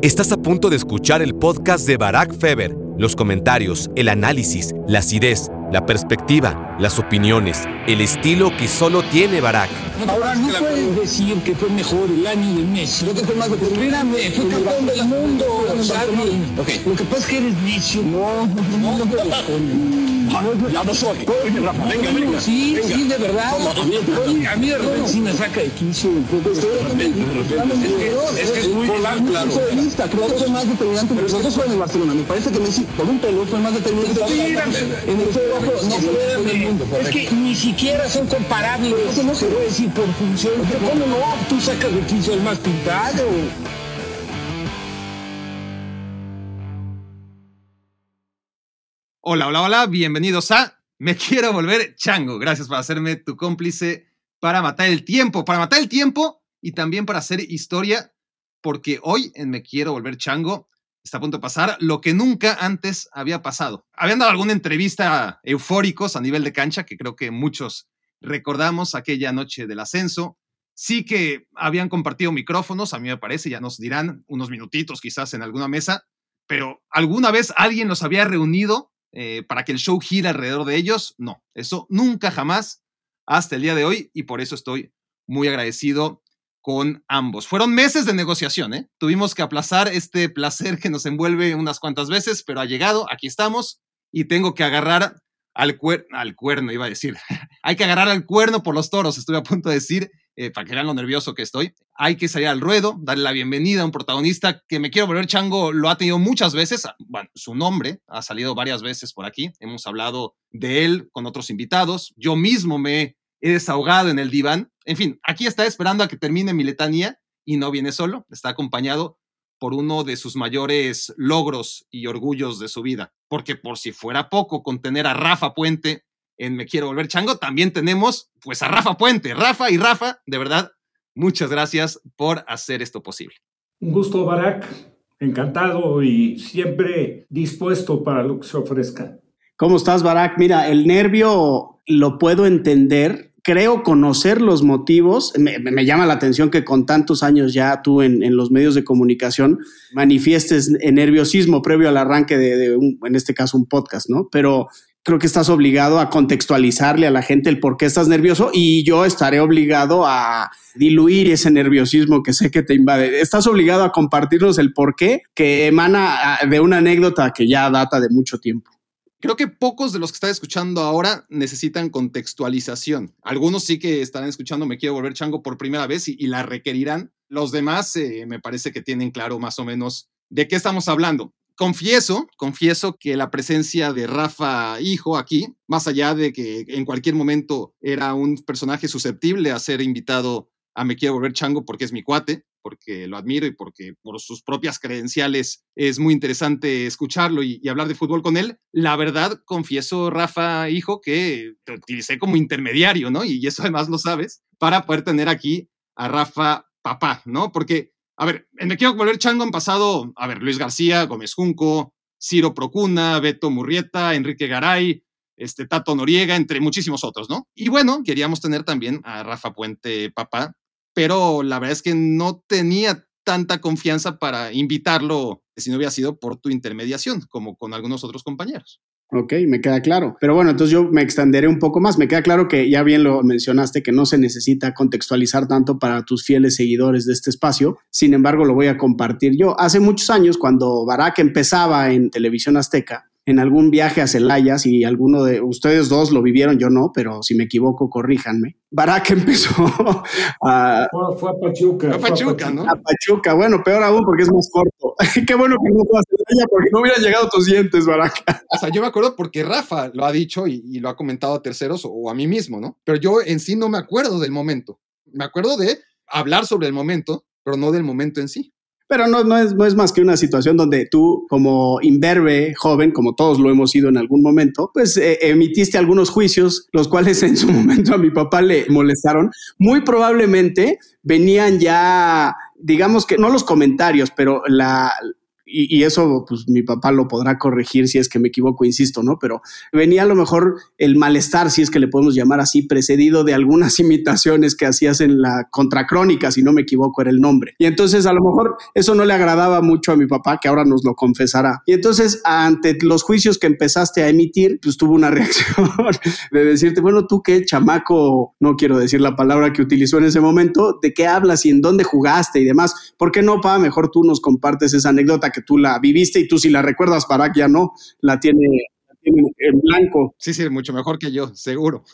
Estás a punto de escuchar el podcast de Barack Feber. Los comentarios, el análisis, la acidez, la perspectiva, las opiniones, el estilo que solo tiene Barack. Ahora no puedes decir que fue mejor el año de Messi. Lo que fue más Espérame, fue campeón del mundo. Okay. Lo que pasa es que eres necio. No, no, no, no. Ya no soy. Venga, venga. Sí, sí, de verdad. A mí de repente sí me saca de quicio. Es que es muy claro. Creo que fue más determinante. Pero dos fueron en Barcelona. Me parece que Messi, por un pelo, fue más determinante. En el no Es que ni siquiera son comparables. Eso no se puede decir por función. ¿Cómo no? Tú sacas de quicio el más pintado. Hola, hola, hola, bienvenidos a Me Quiero Volver Chango. Gracias por hacerme tu cómplice para matar el tiempo, para matar el tiempo y también para hacer historia, porque hoy en Me Quiero Volver Chango está a punto de pasar lo que nunca antes había pasado. Habían dado alguna entrevista eufóricos a nivel de cancha, que creo que muchos recordamos aquella noche del ascenso. Sí que habían compartido micrófonos, a mí me parece, ya nos dirán unos minutitos quizás en alguna mesa, pero ¿alguna vez alguien los había reunido eh, para que el show gira alrededor de ellos? No, eso nunca jamás hasta el día de hoy y por eso estoy muy agradecido con ambos. Fueron meses de negociación, ¿eh? Tuvimos que aplazar este placer que nos envuelve unas cuantas veces, pero ha llegado, aquí estamos, y tengo que agarrar al, al cuerno, iba a decir. Hay que agarrar al cuerno por los toros, estoy a punto de decir, eh, para que vean lo nervioso que estoy. Hay que salir al ruedo, darle la bienvenida a un protagonista que me quiero volver chango, lo ha tenido muchas veces. Bueno, su nombre ha salido varias veces por aquí. Hemos hablado de él con otros invitados. Yo mismo me he desahogado en el diván. En fin, aquí está esperando a que termine mi letanía y no viene solo, está acompañado por uno de sus mayores logros y orgullos de su vida. Porque por si fuera poco con tener a Rafa Puente en Me Quiero Volver Chango, también tenemos pues a Rafa Puente. Rafa y Rafa, de verdad, muchas gracias por hacer esto posible. Un gusto, Barack. Encantado y siempre dispuesto para lo que se ofrezca. ¿Cómo estás, Barack? Mira, el nervio lo puedo entender creo conocer los motivos. Me, llama la atención que con tantos años ya tú en, los medios de comunicación manifiestes nerviosismo previo al arranque de, en este caso, un podcast, ¿no? Pero creo que estás obligado a contextualizarle a la gente el por qué estás nervioso y yo estaré obligado a diluir ese nerviosismo que sé que te invade. Estás obligado a compartirnos el por qué que emana ah, de una anécdota que ya data de mucho tiempo. Creo que pocos de los que están escuchando ahora necesitan contextualización. Algunos sí que estarán escuchando Me Quiero Volver Chango por primera vez y, la requerirán. Los demás eh, me parece que tienen claro más o menos de qué estamos hablando. Confieso, confieso que la presencia de Rafa Hijo aquí, más allá de que en cualquier momento era un personaje susceptible a ser invitado a Me Quiero Volver Chango porque es mi cuate, porque lo admiro y porque por sus propias credenciales es muy interesante escucharlo y, hablar de fútbol con él. La verdad, confieso, Rafa, hijo, que te utilicé como intermediario, ¿no? Y eso además lo sabes, para poder tener aquí a Rafa papá, ¿no? Porque, a ver, en Me Quiero Volver Chango han pasado, a ver, Luis García, Gómez Junco, Ciro Procuna, Beto Murrieta, Enrique Garay, este Tato Noriega, entre muchísimos otros, ¿no? Y bueno, queríamos tener también a Rafa Puente papá, pero la verdad es que no tenía tanta confianza para invitarlo si no hubiera sido por tu intermediación, como con algunos otros compañeros. Ok, me queda claro. Pero bueno, entonces yo me extenderé un poco más. Me queda claro que ya bien lo mencionaste, que no se necesita contextualizar tanto para tus fieles seguidores de este espacio. Sin embargo, lo voy a compartir yo. Hace muchos años, cuando Barack empezaba en Televisión Azteca, en algún viaje a Celaya, si alguno de ustedes dos lo vivieron, yo no, pero si me equivoco, corríjanme. Barack empezó a... Fue, a Pachuca. Fue a Pachuca, ¿no? A Pachuca, bueno, peor aún porque es más corto. Qué bueno que no fue a Celaya porque no hubieran llegado tus dientes, Barack. O sea, yo me acuerdo porque Rafa lo ha dicho y, y lo ha comentado a terceros o a mí mismo, ¿no? Pero yo en sí no me acuerdo del momento. Me acuerdo de hablar sobre el momento, pero no del momento en sí. Pero no, no, es, no es más que una situación donde tú, como imberbe, joven, como todos lo hemos sido en algún momento, pues eh, emitiste algunos juicios, los cuales en su momento a mi papá le molestaron. Muy probablemente venían ya, digamos que no los comentarios, pero la, y, eso pues mi papá lo podrá corregir si es que me equivoco, insisto, ¿no? Pero venía a lo mejor el malestar, si es que le podemos llamar así, precedido de algunas imitaciones que hacías en la contracrónica, si no me equivoco era el nombre. Y entonces a lo mejor eso no le agradaba mucho a mi papá, que ahora nos lo confesará. Y entonces ante los juicios que empezaste a emitir, pues tuvo una reacción de decirte, bueno, tú qué chamaco, no quiero decir la palabra que utilizó en ese momento, de qué hablas y en dónde jugaste y demás. ¿Por qué no, pa? Mejor tú nos compartes esa anécdota tú la viviste y tú si la recuerdas, para que ya no, la tiene, en blanco. Sí, sí, mucho mejor que yo, seguro.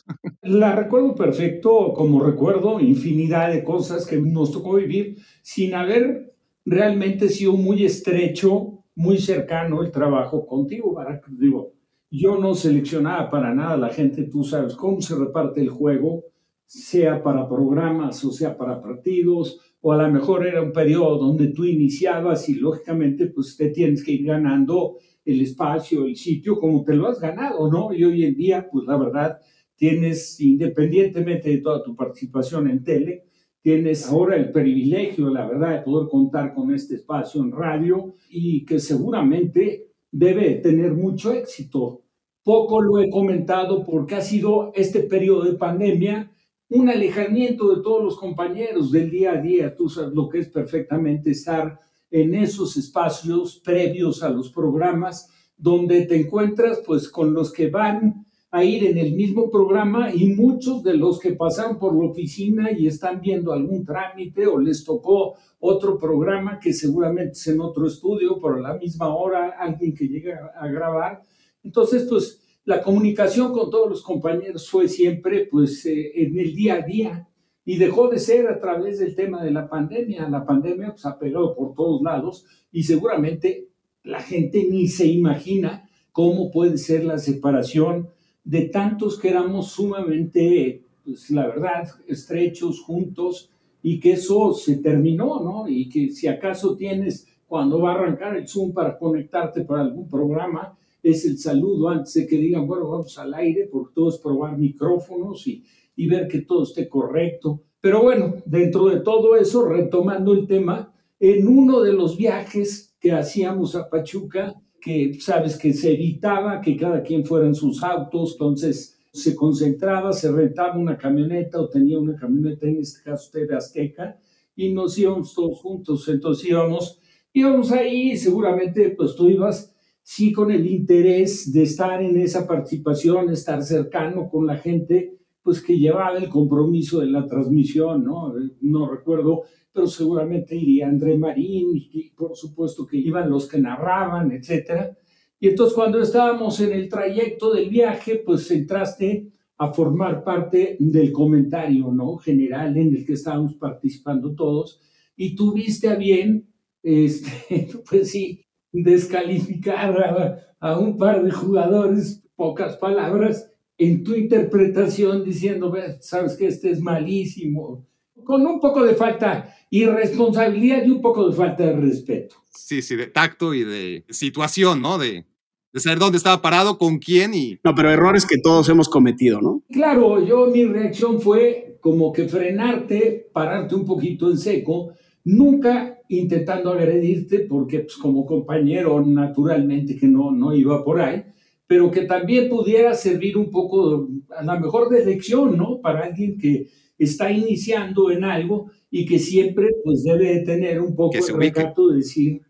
La recuerdo perfecto, como recuerdo infinidad de cosas que nos tocó vivir sin haber realmente sido muy estrecho, muy cercano el trabajo contigo, Digo, yo no seleccionaba para nada a la gente, tú sabes cómo se reparte el juego, sea para programas o sea para partidos, o a lo mejor era un periodo donde tú iniciabas y lógicamente pues te tienes que ir ganando el espacio, el sitio, como te lo has ganado, ¿no? Y hoy en día, pues la verdad, tienes, independientemente de toda tu participación en tele, tienes ahora el privilegio, la verdad, de poder contar con este espacio en radio y que seguramente debe tener mucho éxito. Poco lo he comentado porque ha sido este periodo de pandemia un alejamiento de todos los compañeros del día a día. Tú sabes lo que es perfectamente estar en esos espacios previos a los programas donde te encuentras pues con los que van a ir en el mismo programa y muchos de los que pasaron por la oficina y están viendo algún trámite o les tocó otro programa que seguramente es en otro estudio, pero a la misma hora alguien que llega a grabar. Entonces, pues la comunicación con todos los compañeros fue siempre pues eh, en el día a día y dejó de ser a través del tema de la pandemia. La pandemia pues, ha pegado por todos lados y seguramente la gente ni se imagina cómo puede ser la separación de tantos que éramos sumamente, pues la verdad, estrechos, juntos, y que eso se terminó, ¿no? Y que si acaso tienes, cuando va a arrancar el Zoom para conectarte para algún programa, es el saludo antes de que digan, bueno, vamos al aire, porque todo es probar micrófonos y, y ver que todo esté correcto. Pero bueno, dentro de todo eso, retomando el tema, en uno de los viajes que hacíamos a Pachuca, que sabes que se evitaba que cada quien fuera en sus autos, entonces se concentraba, se rentaba una camioneta o tenía una camioneta, en este caso de Azteca, y nos íbamos todos juntos, entonces íbamos, íbamos ahí, seguramente pues tú ibas sí con el interés de estar en esa participación, estar cercano con la gente, pues que llevaba el compromiso de la transmisión, ¿no? No recuerdo, pero seguramente iría André Marín y por supuesto que iban los que narraban, etcétera. Y entonces cuando estábamos en el trayecto del viaje, pues entraste a formar parte del comentario, ¿no? General en el que estábamos participando todos y tuviste a bien, este, pues sí, descalificar a, un par de jugadores, pocas palabras, en tu interpretación diciendo, sabes que este es malísimo, con un poco de falta y responsabilidad y un poco de falta de respeto. Sí, sí, de tacto y de situación, ¿no? De, de saber dónde estaba parado, con quién y... No, pero errores que todos hemos cometido, ¿no? Claro, yo mi reacción fue como que frenarte, pararte un poquito en seco, nunca intentando agredirte porque pues, como compañero naturalmente que no, no iba por ahí, pero que también pudiera servir un poco a lo mejor de lección, ¿no? Para alguien que está iniciando en algo y que siempre pues debe tener un poco el recato de decir,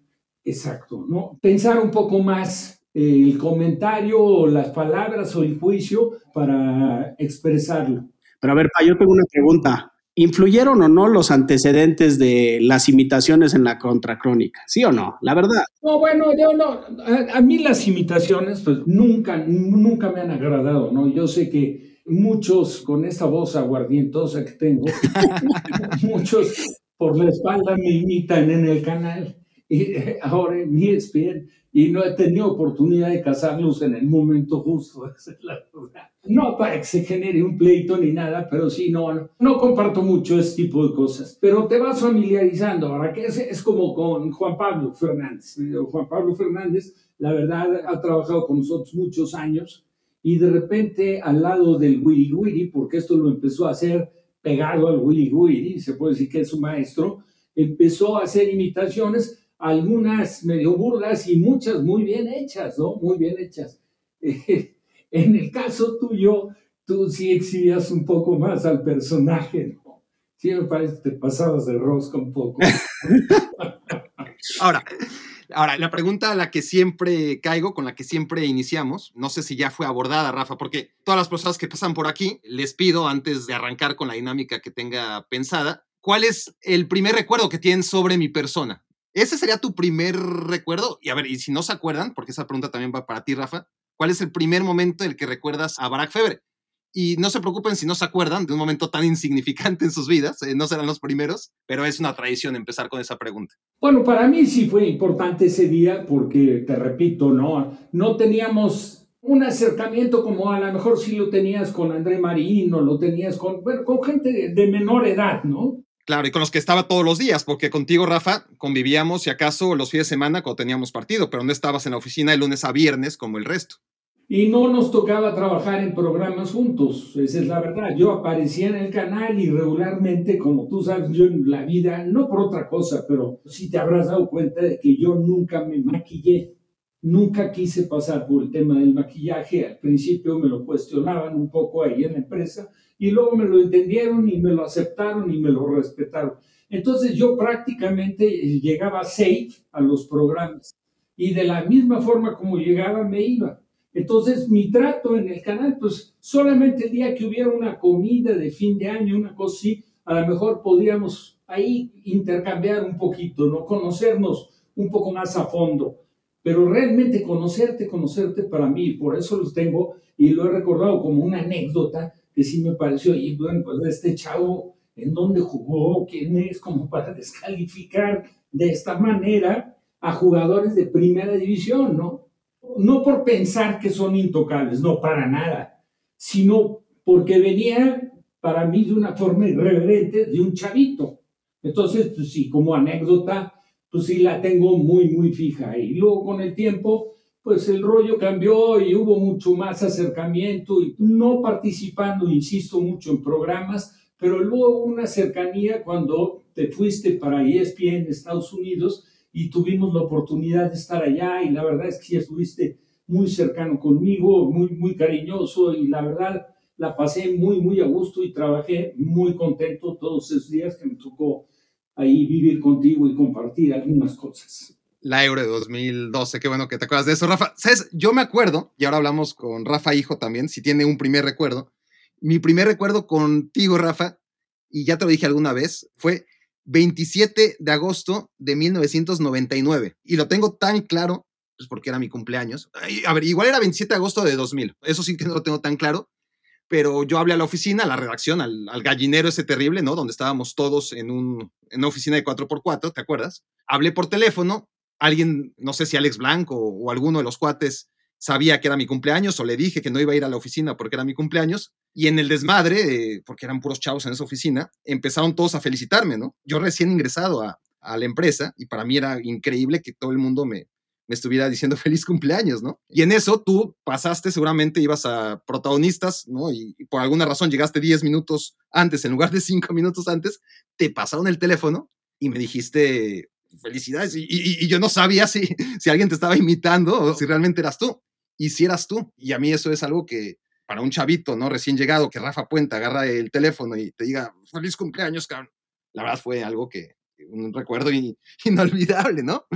exacto, ¿no? Pensar un poco más el comentario o las palabras o el juicio para expresarlo. Pero a ver, yo tengo una pregunta. ¿Influyeron o no los antecedentes de las imitaciones en la contracrónica? ¿Sí o no? La verdad. No, bueno, yo no. A, mí las imitaciones, pues nunca, nunca me han agradado, ¿no? Yo sé que muchos con esta voz aguardientosa que tengo, muchos por la espalda me imitan en el canal y ahora en ESPN y no he tenido oportunidad de casarlos en el momento justo, es la verdad. No para que se genere un pleito ni nada, pero sí, no, no, comparto mucho ese tipo de cosas. Pero te vas familiarizando, ¿verdad? Que es, es como con Juan Pablo Fernández. Juan Pablo Fernández, la verdad, ha trabajado con nosotros muchos años y de repente al lado del Willy Willy, porque esto lo empezó a hacer pegado al Willy Willy, se puede decir que es su maestro, empezó a hacer imitaciones algunas medio burlas y muchas muy bien hechas, ¿no? Muy bien hechas. en el caso tuyo, tú sí exhibías un poco más al personaje, ¿no? Sí, me parece que te pasabas de rosca un poco. ahora, ahora, la pregunta a la que siempre caigo, con la que siempre iniciamos, no sé si ya fue abordada, Rafa, porque todas las personas que pasan por aquí, les pido antes de arrancar con la dinámica que tenga pensada, ¿cuál es el primer recuerdo que tienen sobre mi persona? Ese sería tu primer recuerdo. Y a ver, y si no se acuerdan, porque esa pregunta también va para ti, Rafa, ¿cuál es el primer momento en el que recuerdas a Barack Febre? Y no se preocupen si no se acuerdan de un momento tan insignificante en sus vidas, eh, no serán los primeros, pero es una tradición empezar con esa pregunta. Bueno, para mí sí fue importante ese día porque, te repito, no, no teníamos un acercamiento como a lo mejor sí lo tenías con André Marín o lo tenías con, con gente de menor edad, ¿no? Claro, y con los que estaba todos los días, porque contigo, Rafa, convivíamos, si acaso, los fines de semana cuando teníamos partido, pero no estabas en la oficina de lunes a viernes como el resto. Y no nos tocaba trabajar en programas juntos, esa es la verdad. Yo aparecía en el canal y regularmente, como tú sabes, yo en la vida, no por otra cosa, pero sí te habrás dado cuenta de que yo nunca me maquillé, nunca quise pasar por el tema del maquillaje. Al principio me lo cuestionaban un poco ahí en la empresa y luego me lo entendieron y me lo aceptaron y me lo respetaron. Entonces yo prácticamente llegaba safe a los programas y de la misma forma como llegaba me iba. Entonces, mi trato en el canal, pues solamente el día que hubiera una comida de fin de año, una cosa así, a lo mejor podríamos ahí intercambiar un poquito, ¿no? Conocernos un poco más a fondo. Pero realmente conocerte, conocerte para mí, por eso los tengo y lo he recordado como una anécdota que sí me pareció, y bueno, pues este chavo, ¿en dónde jugó? ¿Quién es? Como para descalificar de esta manera a jugadores de primera división, ¿no? no por pensar que son intocables, no para nada, sino porque venía para mí de una forma irreverente de un chavito. Entonces, pues sí, como anécdota, pues sí la tengo muy, muy fija. Y luego con el tiempo, pues el rollo cambió y hubo mucho más acercamiento y no participando, insisto mucho en programas, pero luego una cercanía cuando te fuiste para ESPN, Estados Unidos, y tuvimos la oportunidad de estar allá y la verdad es que sí estuviste muy cercano conmigo, muy, muy cariñoso y la verdad la pasé muy, muy a gusto y trabajé muy contento todos esos días que me tocó ahí vivir contigo y compartir algunas cosas. La Euro de 2012, qué bueno que te acuerdas de eso, Rafa. ¿Sabes? Yo me acuerdo, y ahora hablamos con Rafa Hijo también, si tiene un primer recuerdo. Mi primer recuerdo contigo, Rafa, y ya te lo dije alguna vez, fue 27 de agosto de 1999. Y lo tengo tan claro, pues porque era mi cumpleaños. A ver, igual era 27 de agosto de 2000. Eso sí que no lo tengo tan claro. Pero yo hablé a la oficina, a la redacción, al, gallinero ese terrible, ¿no? Donde estábamos todos en, un, en una oficina de 4x4, ¿te acuerdas? Hablé por teléfono. Alguien, no sé si Alex Blanco o, alguno de los cuates sabía que era mi cumpleaños o le dije que no iba a ir a la oficina porque era mi cumpleaños. Y en el desmadre, porque eran puros chavos en esa oficina, empezaron todos a felicitarme, ¿no? Yo recién ingresado a, la empresa y para mí era increíble que todo el mundo me, estuviera diciendo feliz cumpleaños, ¿no? Y en eso tú pasaste, seguramente ibas a protagonistas, ¿no? Y, por alguna razón llegaste 10 minutos antes en lugar de 5 minutos antes, te pasaron el teléfono y me dijiste felicidades. Y, y, yo no sabía si, si alguien te estaba imitando o si realmente eras tú hicieras tú. Y a mí eso es algo que para un chavito, ¿no? Recién llegado, que Rafa Puente agarra el teléfono y te diga, feliz cumpleaños, cabrón. La verdad fue algo que, un recuerdo inolvidable, ¿no?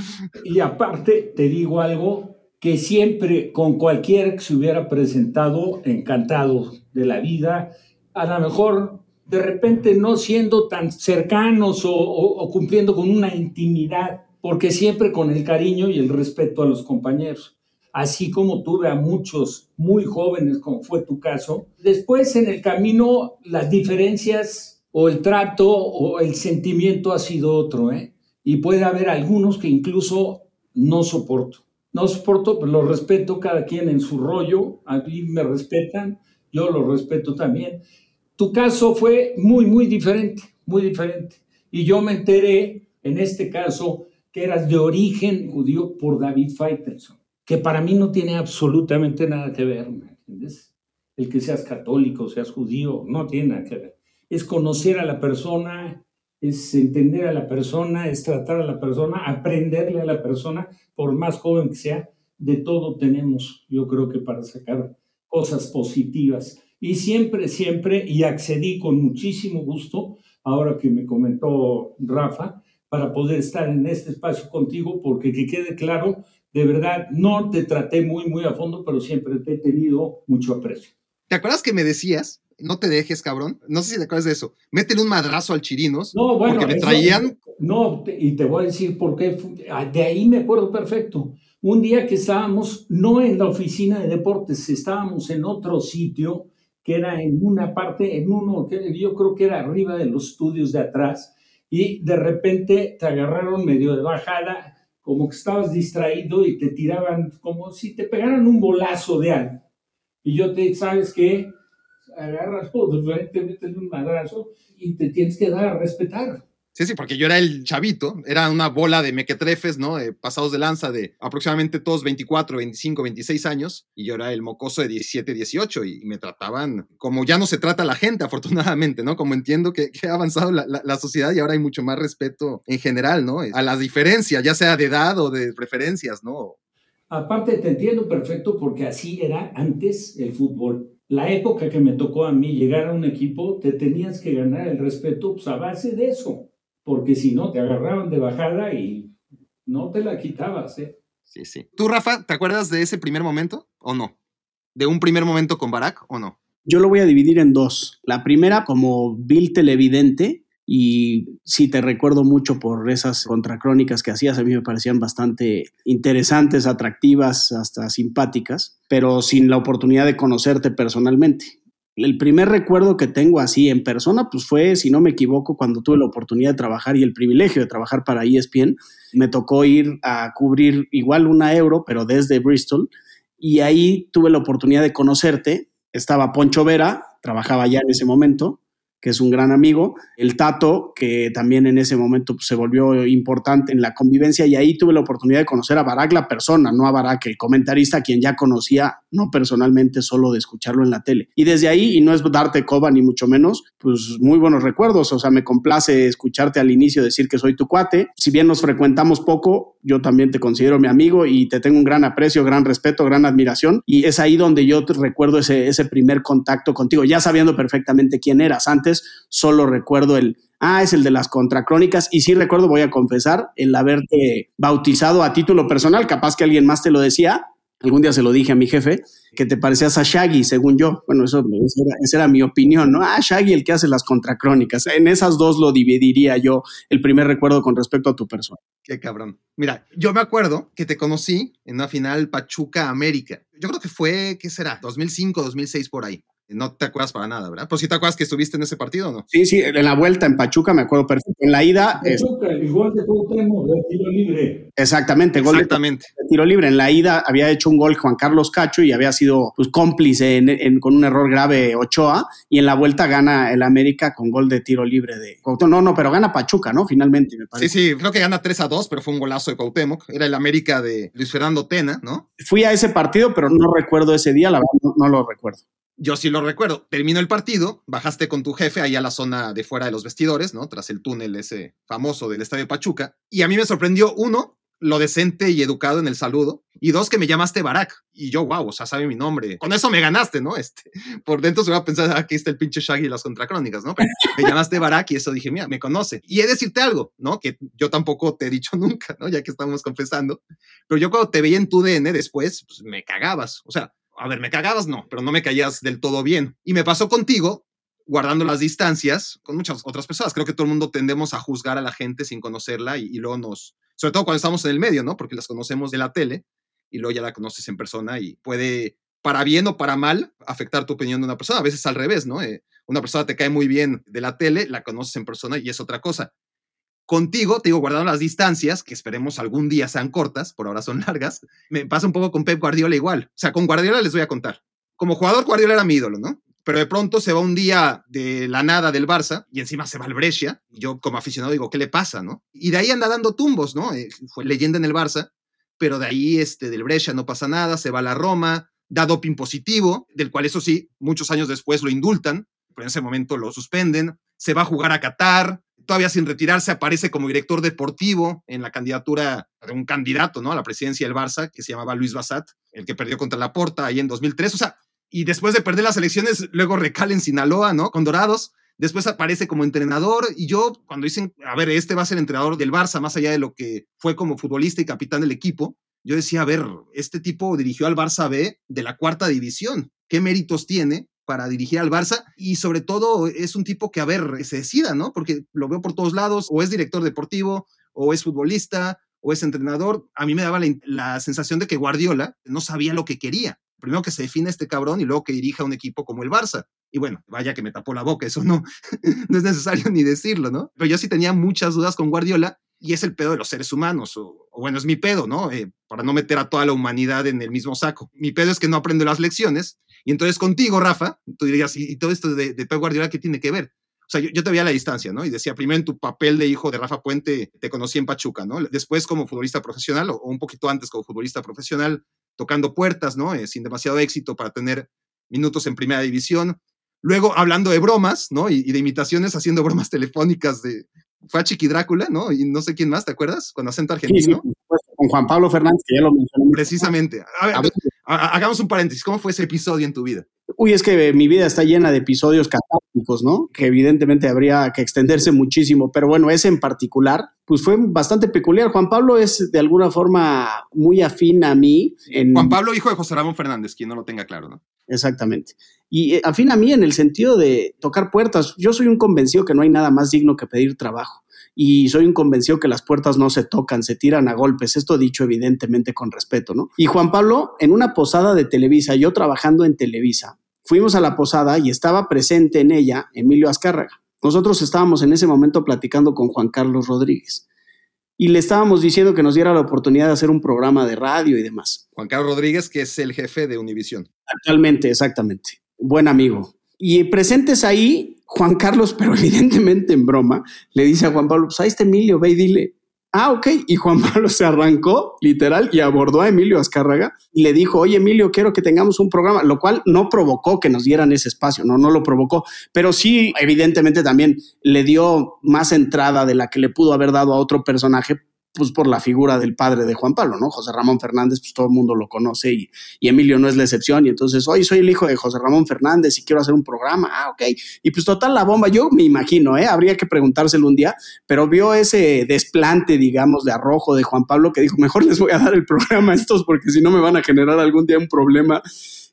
Y aparte, te digo algo que siempre con cualquiera que se hubiera presentado, encantado de la vida, a lo mejor de repente no siendo tan cercanos o cumpliendo con una intimidad, porque siempre con el cariño y el respeto a los compañeros así como tuve a muchos muy jóvenes, como fue tu caso. Después en el camino las diferencias o el trato o el sentimiento ha sido otro, ¿eh? Y puede haber algunos que incluso no soporto. No soporto, pero lo respeto cada quien en su rollo, a mí me respetan, yo lo respeto también. Tu caso fue muy, muy diferente, muy diferente. Y yo me enteré, en este caso, que eras de origen judío por David Faitelson que para mí no tiene absolutamente nada que ver, ¿me entiendes? El que seas católico, seas judío, no tiene nada que ver. Es conocer a la persona es entender a la persona, es tratar a la persona, aprenderle a la persona, por más joven que sea, de todo tenemos, yo creo que para sacar cosas positivas. Y siempre, siempre, y accedí con muchísimo gusto, ahora que me comentó Rafa, para poder estar en este espacio contigo, porque que quede claro, de verdad, no te traté muy, muy a fondo, pero siempre te he tenido mucho aprecio. ¿Te acuerdas que me decías no te dejes, cabrón. No sé si te acuerdas de eso. Métele un madrazo al Chirinos. No, bueno. Porque me traían. No, y te voy a decir por qué. Ah, de ahí me acuerdo perfecto. Un día que estábamos, no en la oficina de deportes, estábamos en otro sitio que era en una parte, en uno que yo creo que era arriba de los estudios de atrás, y de repente te agarraron medio de bajada, como que estabas distraído y te tiraban como si te pegaran un bolazo de algo. Y yo te, ¿sabes qué? agarras todo, te metes un madrazo y te tienes que dar a respetar. Sí, sí, porque yo era el chavito, era una bola de mequetrefes, ¿no? pasados de lanza de aproximadamente todos 24, 25, 26 años, y yo era el mocoso de 17, 18, y, me trataban como ya no se trata la gente, afortunadamente, ¿no? Como entiendo que, ha avanzado la, la, sociedad y ahora hay mucho más respeto en general, ¿no? A las diferencias, ya sea de edad o de preferencias, ¿no? Aparte, te entiendo perfecto porque así era antes el fútbol la época que me tocó a mí llegar a un equipo, te tenías que ganar el respeto pues, a base de eso, porque si no, te agarraban de bajada y no te la quitabas. ¿eh? Sí, sí. ¿Tú, Rafa, te acuerdas de ese primer momento o no? ¿De un primer momento con Barack o no? Yo lo voy a dividir en dos. La primera, como Bill televidente, y sí te recuerdo mucho por esas contracrónicas que hacías, a mí me parecían bastante interesantes, atractivas, hasta simpáticas, pero sin la oportunidad de conocerte personalmente. El primer recuerdo que tengo así en persona, pues fue, si no me equivoco, cuando tuve la oportunidad de trabajar y el privilegio de trabajar para ESPN. Me tocó ir a cubrir igual una euro, pero desde Bristol, y ahí tuve la oportunidad de conocerte. Estaba Poncho Vera, trabajaba ya en ese momento, que es un gran amigo, el Tato, que también en ese momento pues, se volvió importante en la convivencia y ahí tuve la oportunidad de conocer a Barack la persona, no a Barack el comentarista, quien ya conocía, no personalmente, solo de escucharlo en la tele. Y desde ahí, y no es darte coba ni mucho menos, pues muy buenos recuerdos, o sea, me complace escucharte al inicio decir que soy tu cuate, si bien nos frecuentamos poco, yo también te considero mi amigo y te tengo un gran aprecio, gran respeto, gran admiración. Y es ahí donde yo te recuerdo ese, ese primer contacto contigo, ya sabiendo perfectamente quién eras antes solo recuerdo el, ah, es el de las contracrónicas, y sí recuerdo, voy a confesar, el haberte bautizado a título personal, capaz que alguien más te lo decía, algún día se lo dije a mi jefe, que te parecías a Shaggy, según yo. Bueno, eso, esa, era, mi opinión, ¿no? Ah, Shaggy, el que hace las contracrónicas. En esas dos lo dividiría yo, el primer recuerdo con respecto a tu persona. Qué cabrón. Mira, yo me acuerdo que te conocí en una final Pachuca América. Yo creo que fue, ¿qué será? 2005, 2006 por ahí. No te acuerdas para nada, ¿verdad? Pues sí te acuerdas que estuviste en ese partido o no? Sí, sí, en la vuelta en Pachuca me acuerdo perfecto. En la ida. Pachuca, es... igual de de tiro libre. Exactamente, gol Exactamente. De, tiro libre. En la ida había hecho un gol Juan Carlos Cacho y había sido pues, cómplice con un error grave Ochoa. Y en la vuelta gana el América con gol de tiro libre de No, no, pero gana Pachuca, ¿no? Finalmente, me parece. Sí, sí, creo que gana 3 a 2, pero fue un golazo de Cuauhtémoc. Era el América de Luis Fernando Tena, ¿no? Fui a ese partido, pero no recuerdo ese día, la verdad no lo recuerdo. Yo sí lo recuerdo. Terminó el partido, bajaste con tu jefe ahí a la zona de fuera de los vestidores, ¿no? Tras el túnel ese famoso del Estadio Pachuca. Y a mí me sorprendió, uno, lo decente y educado en el saludo. Y dos, que me llamaste Barack. Y yo, wow, o sea, sabe mi nombre. Con eso me ganaste, ¿no? Este, por dentro se va a pensar, aquí está el pinche Shaggy y las contracrónicas, ¿no? Pero me llamaste Barack y eso dije, mira, me conoce. Y he de decirte algo, ¿no? Que yo tampoco te he dicho nunca, ¿no? Ya que estamos confesando. Pero yo cuando te veía en tu DN después, pues me cagabas. O sea, a ver, me cagabas, no, pero no me caías del todo bien. Y me pasó contigo, guardando las distancias, con muchas otras personas. Creo que todo el mundo tendemos a juzgar a la gente sin conocerla y, luego nos, sobre todo cuando estamos en el medio, ¿no? Porque las conocemos de la tele y luego ya la conoces en persona y puede, para bien o para mal, afectar tu opinión de una persona. A veces al revés, ¿no? Eh, una persona te cae muy bien de la tele, la conoces en persona y es otra cosa. Contigo, te digo, guardando las distancias, que esperemos algún día sean cortas, por ahora son largas, me pasa un poco con Pep Guardiola igual. O sea, con Guardiola les voy a contar. Como jugador, Guardiola era mi ídolo, ¿no? Pero de pronto se va un día de la nada del Barça y encima se va al Brescia. Yo, como aficionado, digo, ¿qué le pasa, no? Y de ahí anda dando tumbos, ¿no? Eh, fue leyenda en el Barça, pero de ahí, este, del Brescia no pasa nada, se va a la Roma, da doping positivo, del cual, eso sí, muchos años después lo indultan, pero en ese momento lo suspenden. Se va a jugar a Qatar, todavía sin retirarse, aparece como director deportivo en la candidatura de un candidato, ¿no? A la presidencia del Barça, que se llamaba Luis Bassat, el que perdió contra la Porta ahí en 2003. O sea, y después de perder las elecciones, luego recala en Sinaloa, ¿no? Con Dorados. Después aparece como entrenador y yo cuando dicen, a ver, este va a ser entrenador del Barça, más allá de lo que fue como futbolista y capitán del equipo, yo decía, a ver, este tipo dirigió al Barça B de la cuarta división. ¿Qué méritos tiene para dirigir al Barça? Y sobre todo es un tipo que, a ver, se decida, ¿no? Porque lo veo por todos lados, o es director deportivo, o es futbolista, o es entrenador. A mí me daba la, sensación de que Guardiola no sabía lo que quería primero que se define este cabrón y luego que dirija un equipo como el Barça. Y bueno, vaya que me tapó la boca, eso no, no es necesario ni decirlo, ¿no? Pero yo sí tenía muchas dudas con Guardiola y es el pedo de los seres humanos, o, bueno, es mi pedo, ¿no? Eh, para no meter a toda la humanidad en el mismo saco. Mi pedo es que no aprendo las lecciones y entonces contigo, Rafa, tú dirías, ¿y, todo esto de, de Pep Guardiola qué tiene que ver? O sea, yo, yo, te veía a la distancia, ¿no? Y decía, primero en tu papel de hijo de Rafa Puente, te conocí en Pachuca, ¿no? Después como futbolista profesional, o, un poquito antes como futbolista profesional, tocando puertas, ¿no? Eh, sin demasiado éxito para tener minutos en primera división. Luego hablando de bromas, ¿no? Y, de imitaciones, haciendo bromas telefónicas de... Fue a Chiqui Drácula, ¿no? Y no sé quién más, ¿te acuerdas? Con acento argentino. Sí, con Juan Pablo Fernández, que ya lo mencioné. Precisamente. A ver, hagamos un paréntesis. ¿Cómo fue ese episodio en tu vida? Uy, es que mi vida está llena de episodios catárticos, ¿no? Que evidentemente habría que extenderse muchísimo, pero bueno, ese en particular, pues fue bastante peculiar. Juan Pablo es de alguna forma muy afín a mí. Juan Pablo, hijo de José Ramón Fernández, quien no lo tenga claro, ¿no? Exactamente. Y eh, afín a mí en el sentido de tocar puertas. Yo soy un convencido que no hay nada más digno que pedir trabajo y soy un convencido que las puertas no se tocan, se tiran a golpes. Esto dicho evidentemente con respeto, ¿no? Y Juan Pablo, en una posada de Televisa, yo trabajando en Televisa, fuimos a la posada y estaba presente en ella Emilio Azcárraga. Nosotros estábamos en ese momento platicando con Juan Carlos Rodríguez y le estábamos diciendo que nos diera la oportunidad de hacer un programa de radio y demás. Juan Carlos Rodríguez, que es el jefe de Univisión. Actualmente, exactamente. Buen amigo. Y presentes ahí Juan Carlos, pero evidentemente en broma, le dice a Juan Pablo, pues ahí está Emilio, ve y dile. Ah, ok. Y Juan Pablo se arrancó, literal, y abordó a Emilio Azcárraga y le dijo, oye, Emilio, quiero que tengamos un programa, lo cual no provocó que nos dieran ese espacio, no, no lo provocó, pero sí, evidentemente también le dio más entrada de la que le pudo haber dado a otro personaje pues por la figura del padre de Juan Pablo, ¿no? José Ramón Fernández, pues todo el mundo lo conoce y, Emilio no es la excepción. Y entonces, hoy soy el hijo de José Ramón Fernández y quiero hacer un programa. Ah, ok. Y pues total, la bomba, yo me imagino, ¿eh? Habría que preguntárselo un día, pero vio ese desplante, digamos, de arrojo de Juan Pablo que dijo, mejor les voy a dar el programa a estos porque si no me van a generar algún día un problema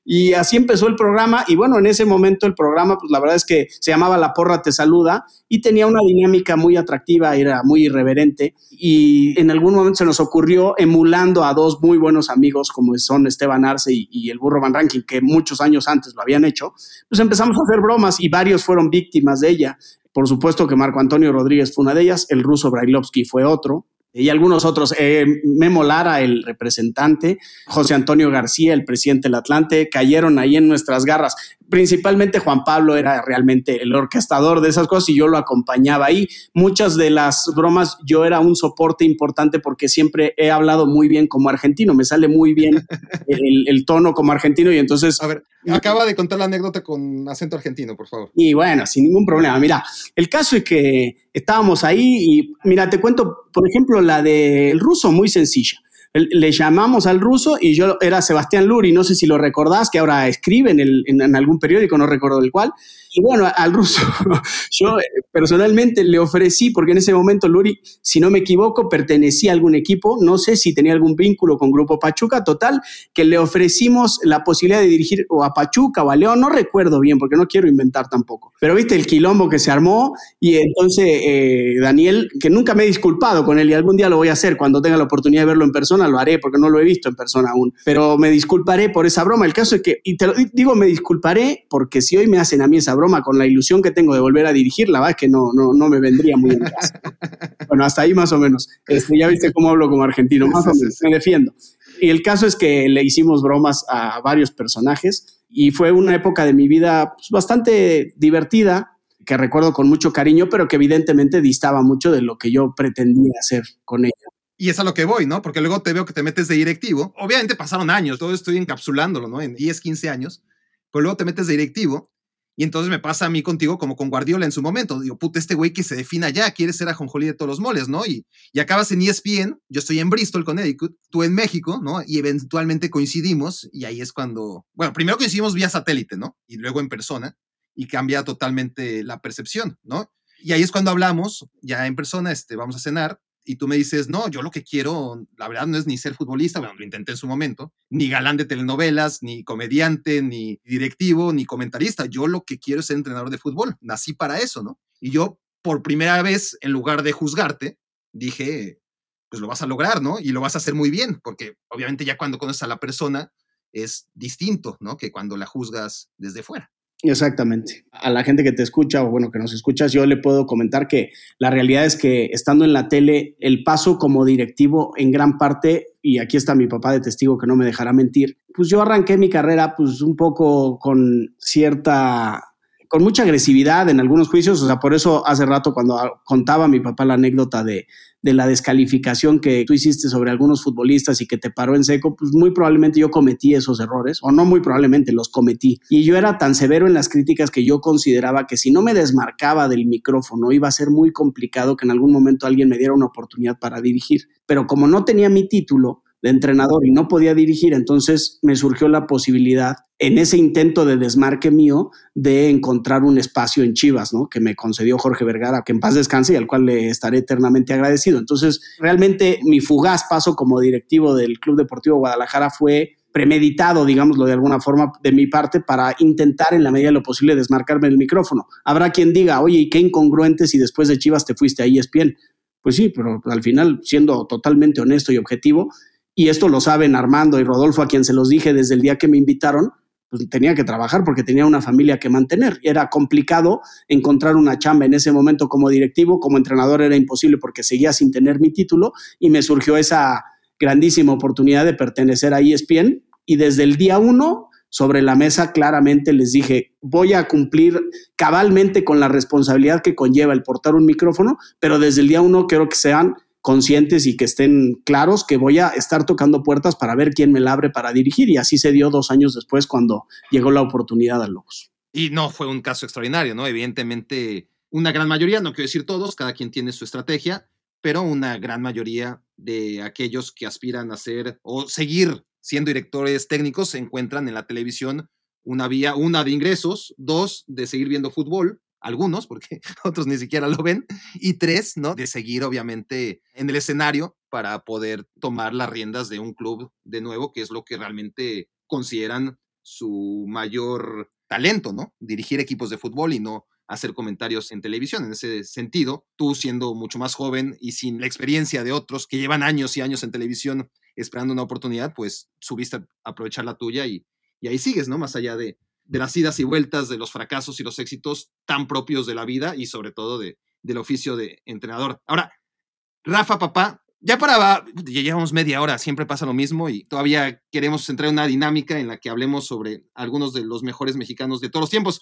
y así empezó el programa. Y bueno, en ese momento el programa, pues la verdad es que se llamaba La Porra Te Saluda y tenía una dinámica muy atractiva, era muy irreverente. Y en algún momento se nos ocurrió emulando a dos muy buenos amigos como son Esteban Arce y, el Burro Van Ranking, que muchos años antes lo habían hecho, pues empezamos a hacer bromas y varios fueron víctimas de ella. Por supuesto que Marco Antonio Rodríguez fue una de ellas, el ruso Brailovsky fue otro, y algunos otros. Eh, Memo Lara, el representante, José Antonio García, el presidente del Atlante, cayeron ahí en nuestras garras principalmente Juan Pablo era realmente el orquestador de esas cosas y yo lo acompañaba ahí. Muchas de las bromas yo era un soporte importante porque siempre he hablado muy bien como argentino, me sale muy bien el, tono como argentino y entonces... A ver, acaba de contar la anécdota con acento argentino, por favor. Y bueno, sin ningún problema. Mira, el caso es que estábamos ahí y mira, te cuento, por ejemplo, la del ruso, muy sencilla le llamamos al ruso y yo era Sebastián Luri, no sé si lo recordás, que ahora escribe en, el, en, algún periódico, no recuerdo el cual. Y bueno, al ruso yo eh, personalmente le ofrecí, porque en ese momento Luri, si no me equivoco, pertenecía a algún equipo, no sé si tenía algún vínculo con Grupo Pachuca, total, que le ofrecimos la posibilidad de dirigir o a Pachuca o a León, no recuerdo bien, porque no quiero inventar tampoco. Pero viste el quilombo que se armó y entonces eh, Daniel, que nunca me he disculpado con él y algún día lo voy a hacer cuando tenga la oportunidad de verlo en persona, lo haré porque no lo he visto en persona aún, pero me disculparé por esa broma. El caso es que, y te lo digo, me disculparé porque si hoy me hacen a mí esa broma con la ilusión que tengo de volver a dirigir, la verdad es que no, no, no me vendría muy en casa. bueno, hasta ahí más o menos. Este, ya viste cómo hablo como argentino, más o menos, me defiendo. Y el caso es que le hicimos bromas a varios personajes y fue una época de mi vida pues, bastante divertida, que recuerdo con mucho cariño, pero que evidentemente distaba mucho de lo que yo pretendía hacer con ella. Y es a lo que voy, ¿no? Porque luego te veo que te metes de directivo. Obviamente pasaron años, todo estoy encapsulándolo, ¿no? En 10, 15 años. Pero luego te metes de directivo Y entonces me pasa a mí contigo como con Guardiola en su momento. Digo, puta, este güey que se defina ya, quiere ser ajonjolí de todos los moles, ¿no? Y, y acabas en ESPN, yo estoy en Bristol, Connecticut, tú en México, ¿no? Y eventualmente coincidimos y ahí es cuando, bueno, primero coincidimos vía satélite, ¿no? Y luego en persona y cambia totalmente la percepción, ¿no? Y ahí es cuando hablamos, ya en persona, este, vamos a cenar y tú me dices, no, yo lo que quiero, la verdad, no es ni ser futbolista, bueno, lo intenté en su momento, ni galán de telenovelas, ni comediante, ni directivo, ni comentarista. Yo lo que quiero es ser entrenador de fútbol. Nací para eso, ¿no? Y yo, por primera vez, en lugar de juzgarte, dije, pues lo vas a lograr, ¿no? Y lo vas a hacer muy bien, porque obviamente ya cuando conoces a la persona es distinto, ¿no? Que cuando la juzgas desde fuera. Exactamente. A la gente que te escucha o bueno, que nos escuchas, yo le puedo comentar que la realidad es que estando en la tele, el paso como directivo en gran parte, y aquí está mi papá de testigo que no me dejará mentir, pues yo arranqué mi carrera pues un poco con cierta con mucha agresividad en algunos juicios, o sea, por eso hace rato cuando contaba mi papá la anécdota de, de la descalificación que tú hiciste sobre algunos futbolistas y que te paró en seco, pues muy probablemente yo cometí esos errores, o no muy probablemente los cometí. Y yo era tan severo en las críticas que yo consideraba que si no me desmarcaba del micrófono iba a ser muy complicado que en algún momento alguien me diera una oportunidad para dirigir. Pero como no tenía mi título, de entrenador y no podía dirigir, entonces me surgió la posibilidad en ese intento de desmarque mío de encontrar un espacio en Chivas, ¿no? Que me concedió Jorge Vergara, que en paz descanse y al cual le estaré eternamente agradecido. Entonces, realmente mi fugaz paso como directivo del Club Deportivo Guadalajara fue premeditado, digámoslo de alguna forma, de mi parte para intentar en la medida de lo posible desmarcarme el micrófono. Habrá quien diga, oye, ¿y qué incongruente si después de Chivas te fuiste a ESPN? Pues sí, pero al final, siendo totalmente honesto y objetivo, y esto lo saben Armando y Rodolfo, a quien se los dije desde el día que me invitaron, pues tenía que trabajar porque tenía una familia que mantener. Era complicado encontrar una chamba en ese momento como directivo, como entrenador era imposible porque seguía sin tener mi título y me surgió esa grandísima oportunidad de pertenecer a ESPN y desde el día uno sobre la mesa claramente les dije, voy a cumplir cabalmente con la responsabilidad que conlleva el portar un micrófono, pero desde el día uno quiero que sean conscientes y que estén claros que voy a estar tocando puertas para ver quién me la abre para dirigir. Y así se dio dos años después cuando llegó la oportunidad a Lobos. Y no fue un caso extraordinario, ¿no? Evidentemente, una gran mayoría, no quiero decir todos, cada quien tiene su estrategia, pero una gran mayoría de aquellos que aspiran a ser o seguir siendo directores técnicos se encuentran en la televisión una vía, una de ingresos, dos de seguir viendo fútbol algunos, porque otros ni siquiera lo ven, y tres, ¿no? De seguir obviamente en el escenario para poder tomar las riendas de un club de nuevo, que es lo que realmente consideran su mayor talento, ¿no? Dirigir equipos de fútbol y no hacer comentarios en televisión. En ese sentido, tú siendo mucho más joven y sin la experiencia de otros que llevan años y años en televisión esperando una oportunidad, pues subiste a aprovechar la tuya y, y ahí sigues, ¿no? Más allá de, de las idas y vueltas, de los fracasos y los éxitos tan propios de la vida y sobre todo de, del oficio de entrenador. Ahora, Rafa, papá, ya para, ya llevamos media hora, siempre pasa lo mismo y todavía queremos entrar en una dinámica en la que hablemos sobre algunos de los mejores mexicanos de todos los tiempos.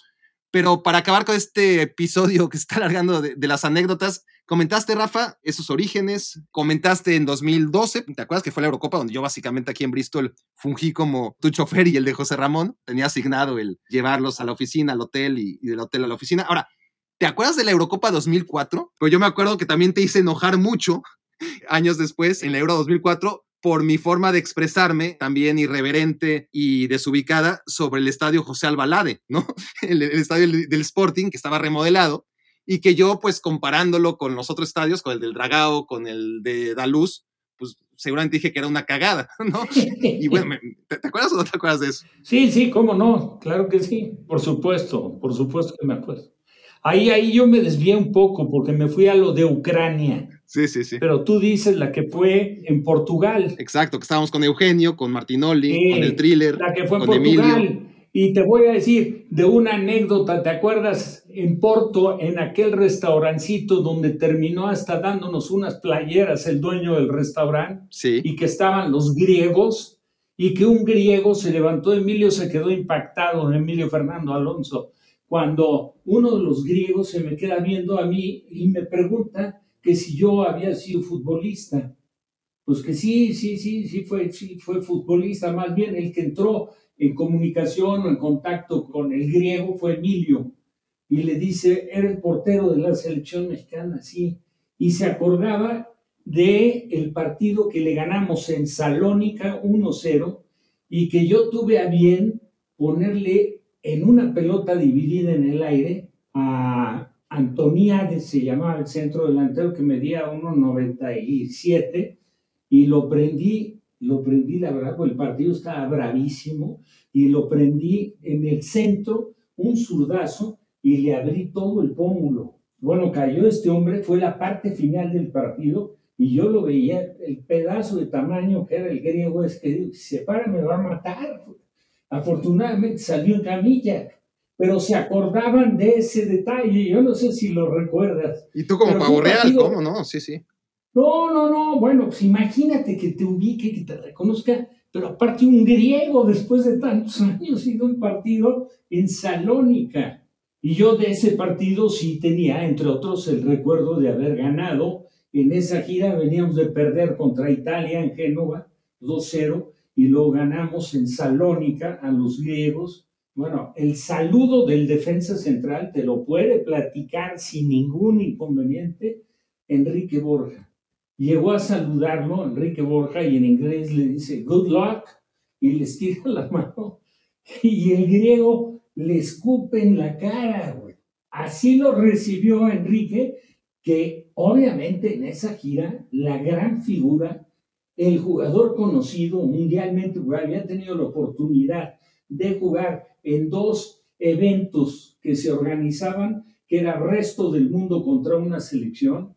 Pero para acabar con este episodio que está alargando de, las anécdotas, comentaste, Rafa, esos orígenes, comentaste en 2012, ¿te acuerdas que fue la Eurocopa donde yo básicamente aquí en Bristol fungí como tu chofer y el de José Ramón? Tenía asignado el llevarlos a la oficina, al hotel y, del hotel a la oficina. Ahora, ¿te acuerdas de la Eurocopa 2004? Pues yo me acuerdo que también te hice enojar mucho años después, en la Euro 2004, por mi forma de expresarme también irreverente y desubicada sobre el estadio José Albalade, ¿no? El, estadio del, Sporting que estaba remodelado y que yo pues comparándolo con los otros estadios, con el del Dragao, con el de Daluz, pues seguramente dije que era una cagada, ¿no? Y bueno, ¿te, acuerdas o no te acuerdas de eso? Sí, sí, cómo no, claro que sí, por supuesto, por supuesto que me acuerdo. Ahí, ahí yo me desvié un poco porque me fui a lo de Ucrania. Sí, sí, sí. Pero tú dices la que fue en Portugal. Exacto, que estábamos con Eugenio, con Martinoli, con el thriller. La que fue en Portugal. Y te voy a decir de una anécdota, ¿te acuerdas en Porto, en aquel restaurancito donde terminó hasta dándonos unas playeras el dueño del restaurante? Sí. Y que estaban los griegos y que un griego se levantó, Emilio se quedó impactado, Emilio Fernando Alonso, cuando uno de los griegos se me queda viendo a mí y me pregunta que si yo había sido futbolista. Pues que sí, sí, sí, sí fue, sí fue futbolista, más bien el que entró en comunicación o en contacto con el griego fue Emilio y le dice, eres portero de la selección mexicana, sí, y se acordaba de el partido que le ganamos en Salónica 1-0 y que yo tuve a bien ponerle en una pelota dividida en el aire a Antoniades, se llamaba el centro delantero que medía 1.97 y lo prendí, lo prendí, la verdad, porque el partido estaba bravísimo y lo prendí en el centro, un zurdazo y le abrí todo el pómulo. Bueno, cayó este hombre, fue la parte final del partido y yo lo veía, el pedazo de tamaño que era el griego es que se para, me va a matar. Afortunadamente salió en camilla, pero se acordaban de ese detalle, yo no sé si lo recuerdas. Y tú como pavo real, ¿cómo no? Sí, sí. No, no, no, bueno, pues imagínate que te ubique, que te reconozca, pero aparte un griego después de tantos años y de un partido en Salónica. Y yo de ese partido sí tenía, entre otros, el recuerdo de haber ganado. En esa gira veníamos de perder contra Italia en Génova, 2-0, y lo ganamos en Salónica a los griegos. Bueno, el saludo del defensa central te lo puede platicar sin ningún inconveniente Enrique Borja. Llegó a saludarlo Enrique Borja y en inglés le dice good luck y le estira la mano y el griego le escupen la cara, güey. Así lo recibió Enrique, que obviamente en esa gira, la gran figura, el jugador conocido mundialmente, había tenido la oportunidad de jugar en dos eventos que se organizaban, que era resto del mundo contra una selección,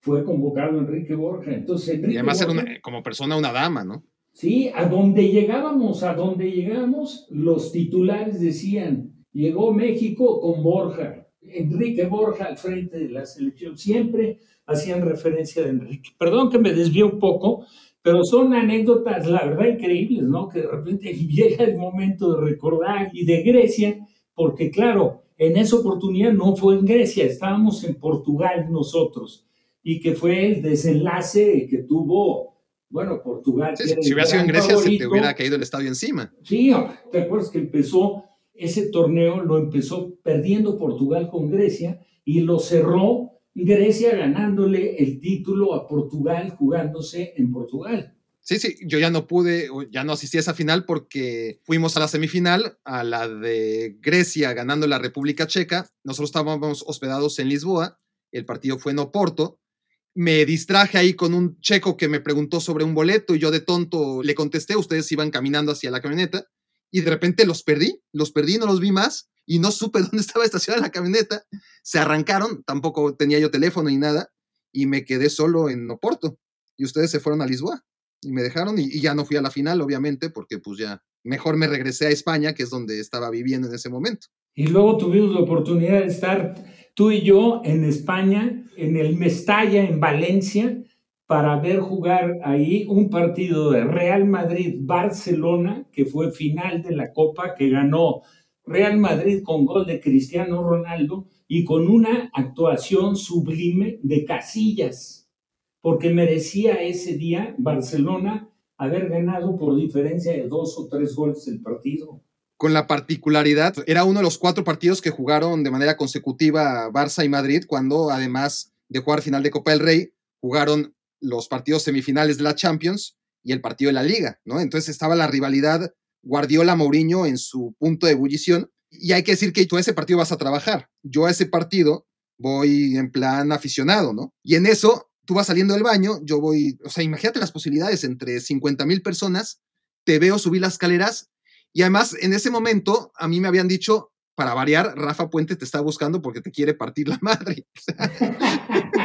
fue convocado Enrique Borja. Entonces, Enrique y además era como persona una dama, ¿no? Sí, a donde llegábamos, a donde llegábamos, los titulares decían, llegó México con Borja, Enrique Borja al frente de la selección, siempre hacían referencia de Enrique. Perdón que me desvío un poco, pero son anécdotas, la verdad, increíbles, ¿no? Que de repente llega el momento de recordar y de Grecia, porque claro, en esa oportunidad no fue en Grecia, estábamos en Portugal nosotros, y que fue el desenlace que tuvo bueno, Portugal. si hubiera sido en Grecia, se te hubiera caído el estadio encima. Sí, te acuerdas que empezó ese torneo, lo empezó perdiendo Portugal con Grecia y lo cerró Grecia ganándole el título a Portugal jugándose en Portugal. Sí, sí, yo ya no pude, ya no asistí a esa final porque fuimos a la semifinal, a la de Grecia ganando la República Checa. Nosotros estábamos hospedados en Lisboa, el partido fue en Oporto me distraje ahí con un checo que me preguntó sobre un boleto y yo de tonto le contesté, ustedes iban caminando hacia la camioneta y de repente los perdí, los perdí, no los vi más y no supe dónde estaba estacionada la camioneta. Se arrancaron, tampoco tenía yo teléfono ni nada y me quedé solo en Oporto y ustedes se fueron a Lisboa y me dejaron y, y ya no fui a la final, obviamente, porque pues ya mejor me regresé a España, que es donde estaba viviendo en ese momento. Y luego tuvimos la oportunidad de estar tú y yo en España, en el Mestalla, en Valencia, para ver jugar ahí un partido de Real Madrid-Barcelona, que fue final de la Copa, que ganó Real Madrid con gol de Cristiano Ronaldo y con una actuación sublime de Casillas, porque merecía ese día Barcelona haber ganado por diferencia de dos o tres goles el partido. Con la particularidad, era uno de los cuatro partidos que jugaron de manera consecutiva Barça y Madrid, cuando además de jugar final de Copa del Rey, jugaron los partidos semifinales de la Champions y el partido de la Liga, ¿no? Entonces estaba la rivalidad Guardiola-Mourinho en su punto de ebullición. Y hay que decir que tú a ese partido vas a trabajar. Yo a ese partido voy en plan aficionado, ¿no? Y en eso tú vas saliendo del baño, yo voy, o sea, imagínate las posibilidades entre 50 mil personas, te veo subir las escaleras y además, en ese momento, a mí me habían dicho, para variar, Rafa Puente te está buscando porque te quiere partir la madre.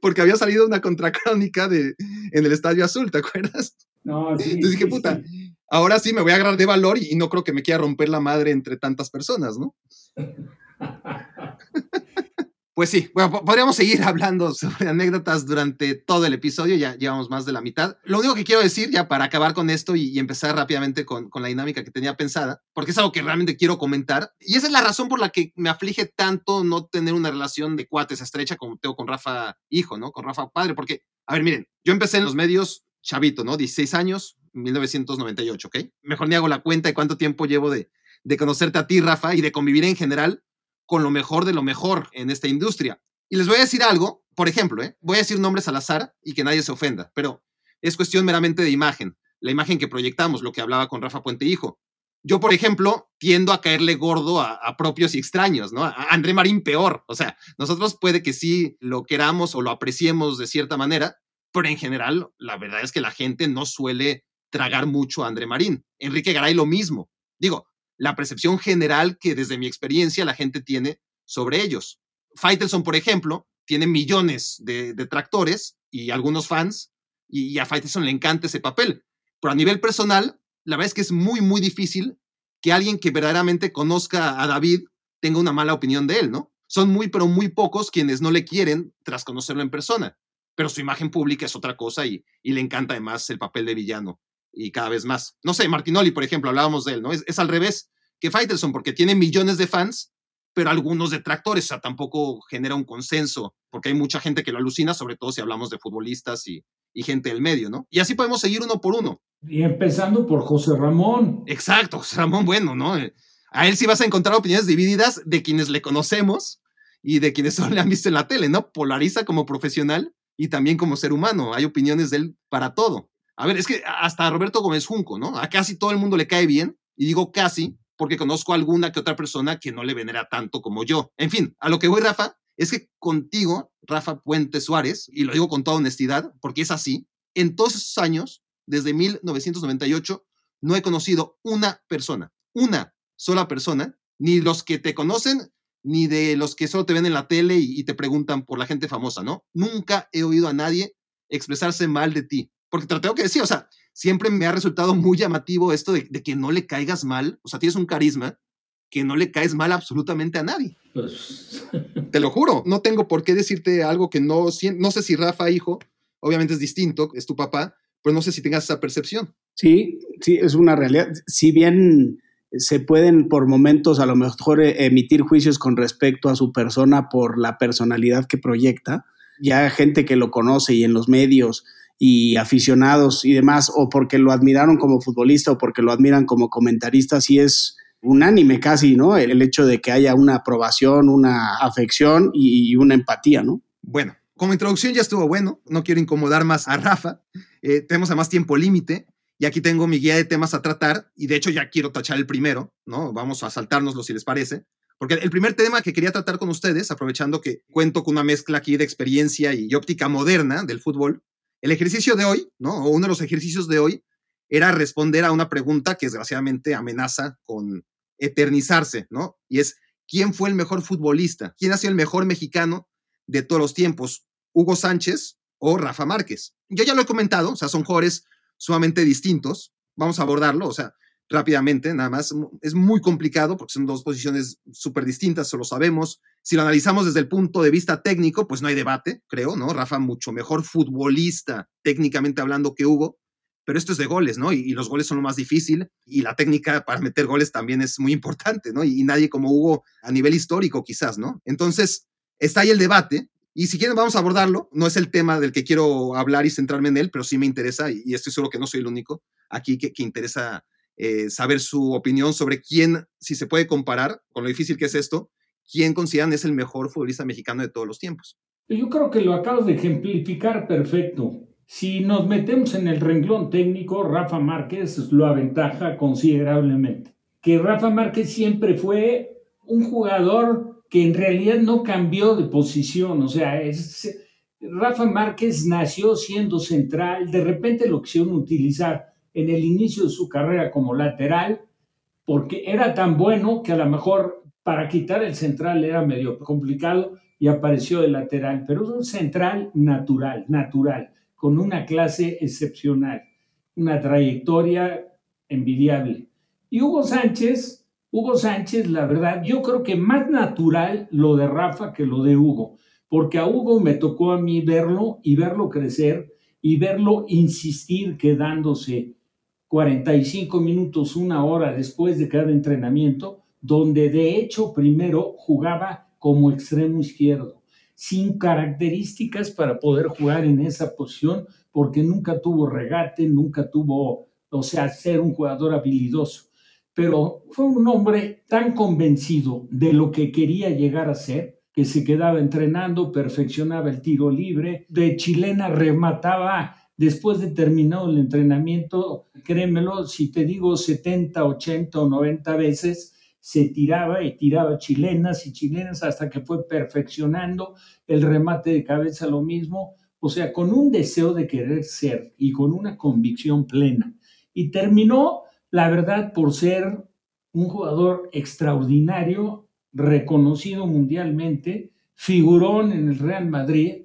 porque había salido una contracrónica de, en el Estadio Azul, ¿te acuerdas? No, sí. Entonces dije, puta, ahora sí me voy a agarrar de valor y, y no creo que me quiera romper la madre entre tantas personas, ¿no? Pues sí, bueno, podríamos seguir hablando sobre anécdotas durante todo el episodio, ya llevamos más de la mitad. Lo único que quiero decir, ya para acabar con esto y, empezar rápidamente con, con, la dinámica que tenía pensada, porque es algo que realmente quiero comentar, y esa es la razón por la que me aflige tanto no tener una relación de cuates estrecha como tengo con Rafa hijo, ¿no? Con Rafa padre, porque A ver, miren, yo empecé en los medios chavito, ¿no? 16 años, 1998, ¿ok? Mejor ni hago la cuenta de cuánto tiempo llevo de, de conocerte a ti, Rafa, y de convivir en general con lo mejor de lo mejor en esta industria. Y les voy a decir algo, por ejemplo, ¿eh? voy a decir nombres al azar y que nadie se ofenda, pero es cuestión meramente de imagen, la imagen que proyectamos, lo que hablaba con Rafa Puente Hijo. Yo, por ejemplo, tiendo a caerle gordo a, propios y extraños, ¿no? A André Marín peor. O sea, nosotros puede que sí lo queramos o lo apreciemos de cierta manera, pero en general, la verdad es que la gente no suele tragar mucho a André Marín. Enrique Garay lo mismo. Digo, la percepción general que desde mi experiencia la gente tiene sobre ellos. Faitelson, por ejemplo, tiene millones de detractores y algunos fans, y, a Faitelson le encanta ese papel. Pero a nivel personal, la verdad es que es muy, muy difícil que alguien que verdaderamente conozca a David tenga una mala opinión de él, ¿no? Son muy, pero muy pocos quienes no le quieren tras conocerlo en persona. Pero su imagen pública es otra cosa y, y le encanta además el papel de villano y cada vez más. No sé, Martinoli, por ejemplo, hablábamos de él, ¿no? Es, al revés que Faitelson, porque tiene millones de fans, pero algunos detractores, o sea, tampoco genera un consenso, porque hay mucha gente que lo alucina, sobre todo si hablamos de futbolistas y, y gente del medio, ¿no? Y así podemos seguir uno por uno. Y empezando por José Ramón. Exacto, José Ramón, bueno, ¿no? A él sí vas a encontrar opiniones divididas de quienes le conocemos y de quienes solo le han visto en la tele, ¿no? Polariza como profesional y también como ser humano. Hay opiniones de él para todo. A ver, es que hasta Roberto Gómez Junco, ¿no? A casi todo el mundo le cae bien, y digo casi porque conozco a alguna que otra persona que no le venera tanto como yo. En fin, a lo que voy, Rafa, es que contigo, Rafa Puente Suárez, y lo digo con toda honestidad, porque es así, en todos esos años, desde 1998, no he conocido una persona, una sola persona, ni los que te conocen, ni de los que solo te ven en la tele y, y te preguntan por la gente famosa, ¿no? Nunca he oído a nadie expresarse mal de ti. Porque te lo tengo que decir, o sea, siempre me ha resultado muy llamativo esto de, que no le caigas mal, o sea, tienes un carisma que no le caes mal absolutamente a nadie. Pues... Te lo juro, no tengo por qué decirte algo que no, no sé si Rafa, hijo, obviamente es distinto, es tu papá, pero no sé si tengas esa percepción. Sí, sí, es una realidad. Si bien se pueden por momentos a lo mejor eh, emitir juicios con respecto a su persona por la personalidad que proyecta, ya gente que lo conoce y en los medios y aficionados y demás, o porque lo admiraron como futbolista o porque lo admiran como comentarista, sí es unánime casi, ¿no? El, hecho de que haya una aprobación, una afección y, una empatía, ¿no? Bueno, como introducción ya estuvo bueno, no quiero incomodar más a Rafa, eh, tenemos a más tiempo límite y aquí tengo mi guía de temas a tratar y de hecho ya quiero tachar el primero, ¿no? Vamos a saltárnoslo si les parece. Porque el primer tema que quería tratar con ustedes, aprovechando que cuento con una mezcla aquí de experiencia y óptica moderna del fútbol, el ejercicio de hoy, ¿no? O uno de los ejercicios de hoy era responder a una pregunta que desgraciadamente amenaza con eternizarse, ¿no? Y es, ¿quién fue el mejor futbolista? ¿Quién ha sido el mejor mexicano de todos los tiempos? ¿Hugo Sánchez o Rafa Márquez? Yo ya lo he comentado, o sea, son jugadores sumamente distintos. Vamos a abordarlo, o sea, rápidamente, nada más. Es muy complicado porque son dos posiciones súper distintas, eso lo sabemos. Si lo analizamos desde el punto de vista técnico, pues no hay debate, creo, ¿no? Rafa mucho mejor futbolista, técnicamente hablando, que Hugo, pero esto es de goles, ¿no? Y, los goles son lo más difícil y la técnica para meter goles también es muy importante, ¿no? Y, nadie como Hugo a nivel histórico quizás, ¿no? Entonces, está ahí el debate. Y si quieren, vamos a abordarlo. No es el tema del que quiero hablar y centrarme en él, pero sí me interesa y, estoy seguro que no soy el único aquí que interesa eh, saber su opinión sobre quién, si se puede comparar con lo difícil que es esto, quién consideran es el mejor futbolista mexicano de todos los tiempos. Yo creo que lo acabas de ejemplificar perfecto. Si nos metemos en el renglón técnico, Rafa Márquez lo aventaja considerablemente. Que Rafa Márquez siempre fue un jugador que en realidad no cambió de posición, o sea, es, Rafa Márquez nació siendo central, de repente lo quisieron utilizar en el inicio de su carrera como lateral, porque era tan bueno que a lo mejor para quitar el central era medio complicado y apareció de lateral, pero es un central natural, natural, con una clase excepcional, una trayectoria envidiable. Y Hugo Sánchez, Hugo Sánchez, la verdad, yo creo que más natural lo de Rafa que lo de Hugo, porque a Hugo me tocó a mí verlo y verlo crecer y verlo insistir quedándose 45 minutos, una hora después de cada entrenamiento, donde de hecho primero jugaba como extremo izquierdo. sin características para poder jugar en esa posición, porque nunca tuvo regate, nunca tuvo, o sea, ser un jugador habilidoso. Pero fue un hombre tan convencido de lo que quería llegar a ser, que se quedaba entrenando, perfeccionaba el tiro libre, de chilena remataba después de terminado el entrenamiento, créemelo, si te digo 70, 80 o 90 veces, se tiraba y tiraba chilenas y chilenas hasta que fue perfeccionando el remate de cabeza lo mismo, o sea, con un deseo de querer ser y con una convicción plena. Y terminó, la verdad, por ser un jugador extraordinario, reconocido mundialmente, figurón en el Real Madrid,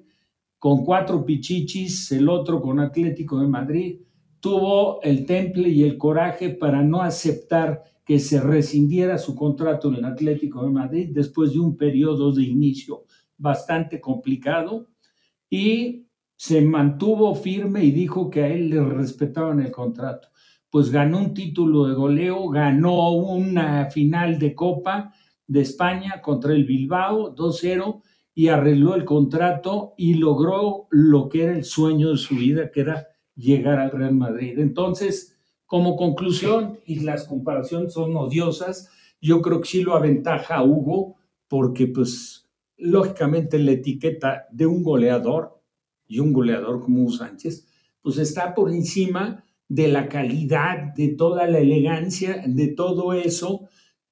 con cuatro pichichis, el otro con Atlético de Madrid, tuvo el temple y el coraje para no aceptar que se rescindiera su contrato en el Atlético de Madrid después de un periodo de inicio bastante complicado y se mantuvo firme y dijo que a él le respetaban el contrato. Pues ganó un título de goleo, ganó una final de Copa de España contra el Bilbao 2-0 y arregló el contrato y logró lo que era el sueño de su vida, que era llegar al Real Madrid. Entonces, como conclusión, y las comparaciones son odiosas, yo creo que sí lo aventaja a Hugo, porque pues lógicamente la etiqueta de un goleador y un goleador como Hugo Sánchez, pues está por encima de la calidad, de toda la elegancia, de todo eso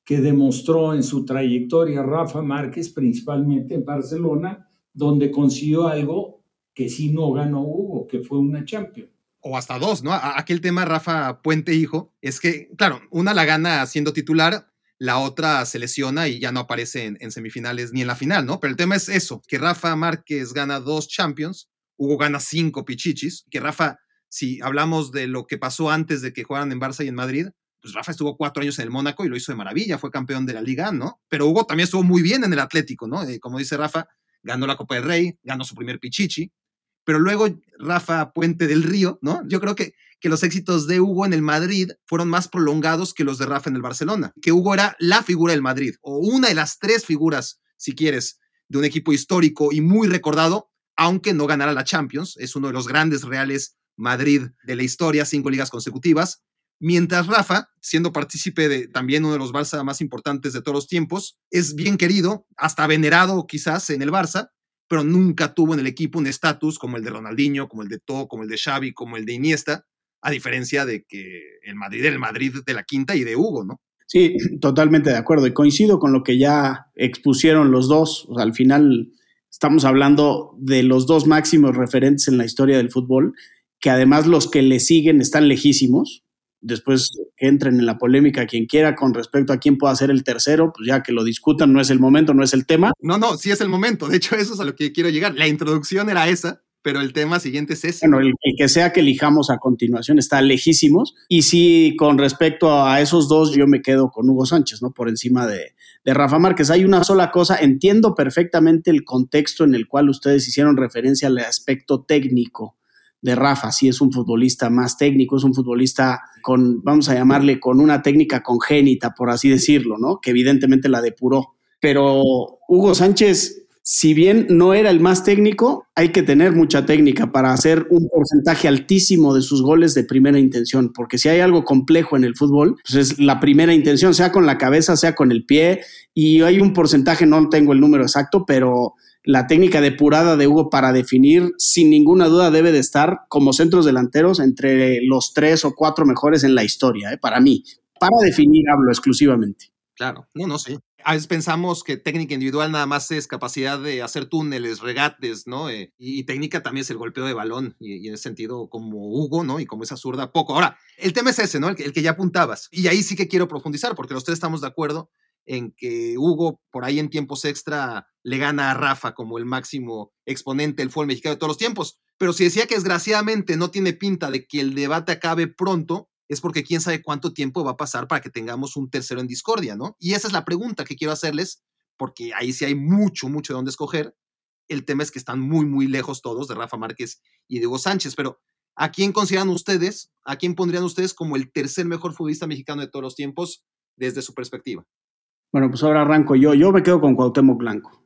que demostró en su trayectoria Rafa Márquez, principalmente en Barcelona, donde consiguió algo que sí no ganó Hugo, que fue una Champions o hasta dos, ¿no? Aquel tema, Rafa Puente, hijo, es que, claro, una la gana siendo titular, la otra se lesiona y ya no aparece en, semifinales ni en la final, ¿no? Pero el tema es eso, que Rafa Márquez gana dos Champions, Hugo gana cinco Pichichis, que Rafa, si hablamos de lo que pasó antes de que jugaran en Barça y en Madrid, pues Rafa estuvo cuatro años en el Mónaco y lo hizo de maravilla, fue campeón de la Liga, ¿no? Pero Hugo también estuvo muy bien en el Atlético, ¿no? Eh, como dice Rafa, ganó la Copa del Rey, ganó su primer Pichichi, pero luego Rafa Puente del Río, ¿no? Yo creo que, que los éxitos de Hugo en el Madrid fueron más prolongados que los de Rafa en el Barcelona, que Hugo era la figura del Madrid, o una de las tres figuras, si quieres, de un equipo histórico y muy recordado, aunque no ganara la Champions, es uno de los grandes reales Madrid de la historia, cinco ligas consecutivas, mientras Rafa, siendo partícipe de también uno de los Barça más importantes de todos los tiempos, es bien querido, hasta venerado quizás en el Barça, pero nunca tuvo en el equipo un estatus como el de Ronaldinho, como el de To, como el de Xavi, como el de Iniesta, a diferencia de que el Madrid el Madrid de la quinta y de Hugo, ¿no? Sí, totalmente de acuerdo. Y coincido con lo que ya expusieron los dos. Al final estamos hablando de los dos máximos referentes en la historia del fútbol, que además los que le siguen están lejísimos después que entren en la polémica quien quiera con respecto a quién pueda ser el tercero, pues ya que lo discutan, no es el momento, no es el tema. No, no, sí es el momento. De hecho, eso es a lo que quiero llegar. La introducción era esa, pero el tema siguiente es ese. Bueno, el, que sea que elijamos a continuación está lejísimos. Y sí, con respecto a esos dos, yo me quedo con Hugo Sánchez, ¿no? Por encima de, de Rafa Márquez. Hay una sola cosa, entiendo perfectamente el contexto en el cual ustedes hicieron referencia al aspecto técnico de Rafa, sí es un futbolista más técnico, es un futbolista con, vamos a llamarle, con una técnica congénita, por así decirlo, ¿no? Que evidentemente la depuró. Pero Hugo Sánchez, si bien no era el más técnico, hay que tener mucha técnica para hacer un porcentaje altísimo de sus goles de primera intención, porque si hay algo complejo en el fútbol, pues es la primera intención, sea con la cabeza, sea con el pie, y hay un porcentaje, no tengo el número exacto, pero la técnica depurada de Hugo para definir, sin ninguna duda, debe de estar como centros delanteros entre los tres o cuatro mejores en la historia, ¿eh? para mí. Para definir hablo exclusivamente. Claro, no, no sé. A veces pensamos que técnica individual nada más es capacidad de hacer túneles, regates, ¿no? Eh, y, técnica también es el golpeo de balón, y, en ese sentido, como Hugo, ¿no? Y como esa zurda, poco. Ahora, el tema es ese, ¿no? El, el que ya apuntabas. Y ahí sí que quiero profundizar, porque los tres estamos de acuerdo en que Hugo por ahí en tiempos extra le gana a Rafa como el máximo exponente del fútbol mexicano de todos los tiempos. Pero si decía que desgraciadamente no tiene pinta de que el debate acabe pronto, es porque quién sabe cuánto tiempo va a pasar para que tengamos un tercero en discordia, ¿no? Y esa es la pregunta que quiero hacerles, porque ahí sí hay mucho, mucho de dónde escoger. El tema es que están muy, muy lejos todos de Rafa Márquez y de Hugo Sánchez, pero ¿a quién consideran ustedes, a quién pondrían ustedes como el tercer mejor futbolista mexicano de todos los tiempos desde su perspectiva? Bueno, pues ahora arranco yo. Yo me quedo con Cuauhtémoc Blanco.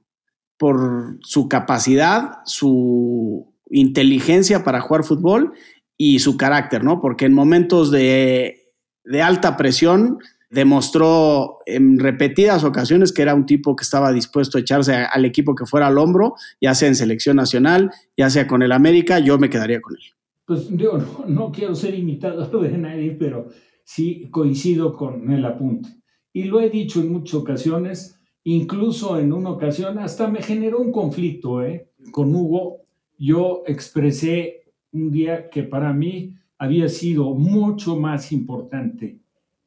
por su capacidad, su inteligencia para jugar fútbol y su carácter, ¿no? Porque en momentos de, de alta presión demostró en repetidas ocasiones que era un tipo que estaba dispuesto a echarse al equipo que fuera al hombro, ya sea en selección nacional, ya sea con el América, yo me quedaría con él. Pues yo no, quiero ser imitador de nadie, pero sí coincido con el apunte. Y lo he dicho en muchas ocasiones, incluso en una ocasión hasta me generó un conflicto ¿eh? con Hugo. Yo expresé un día que para mí había sido mucho más importante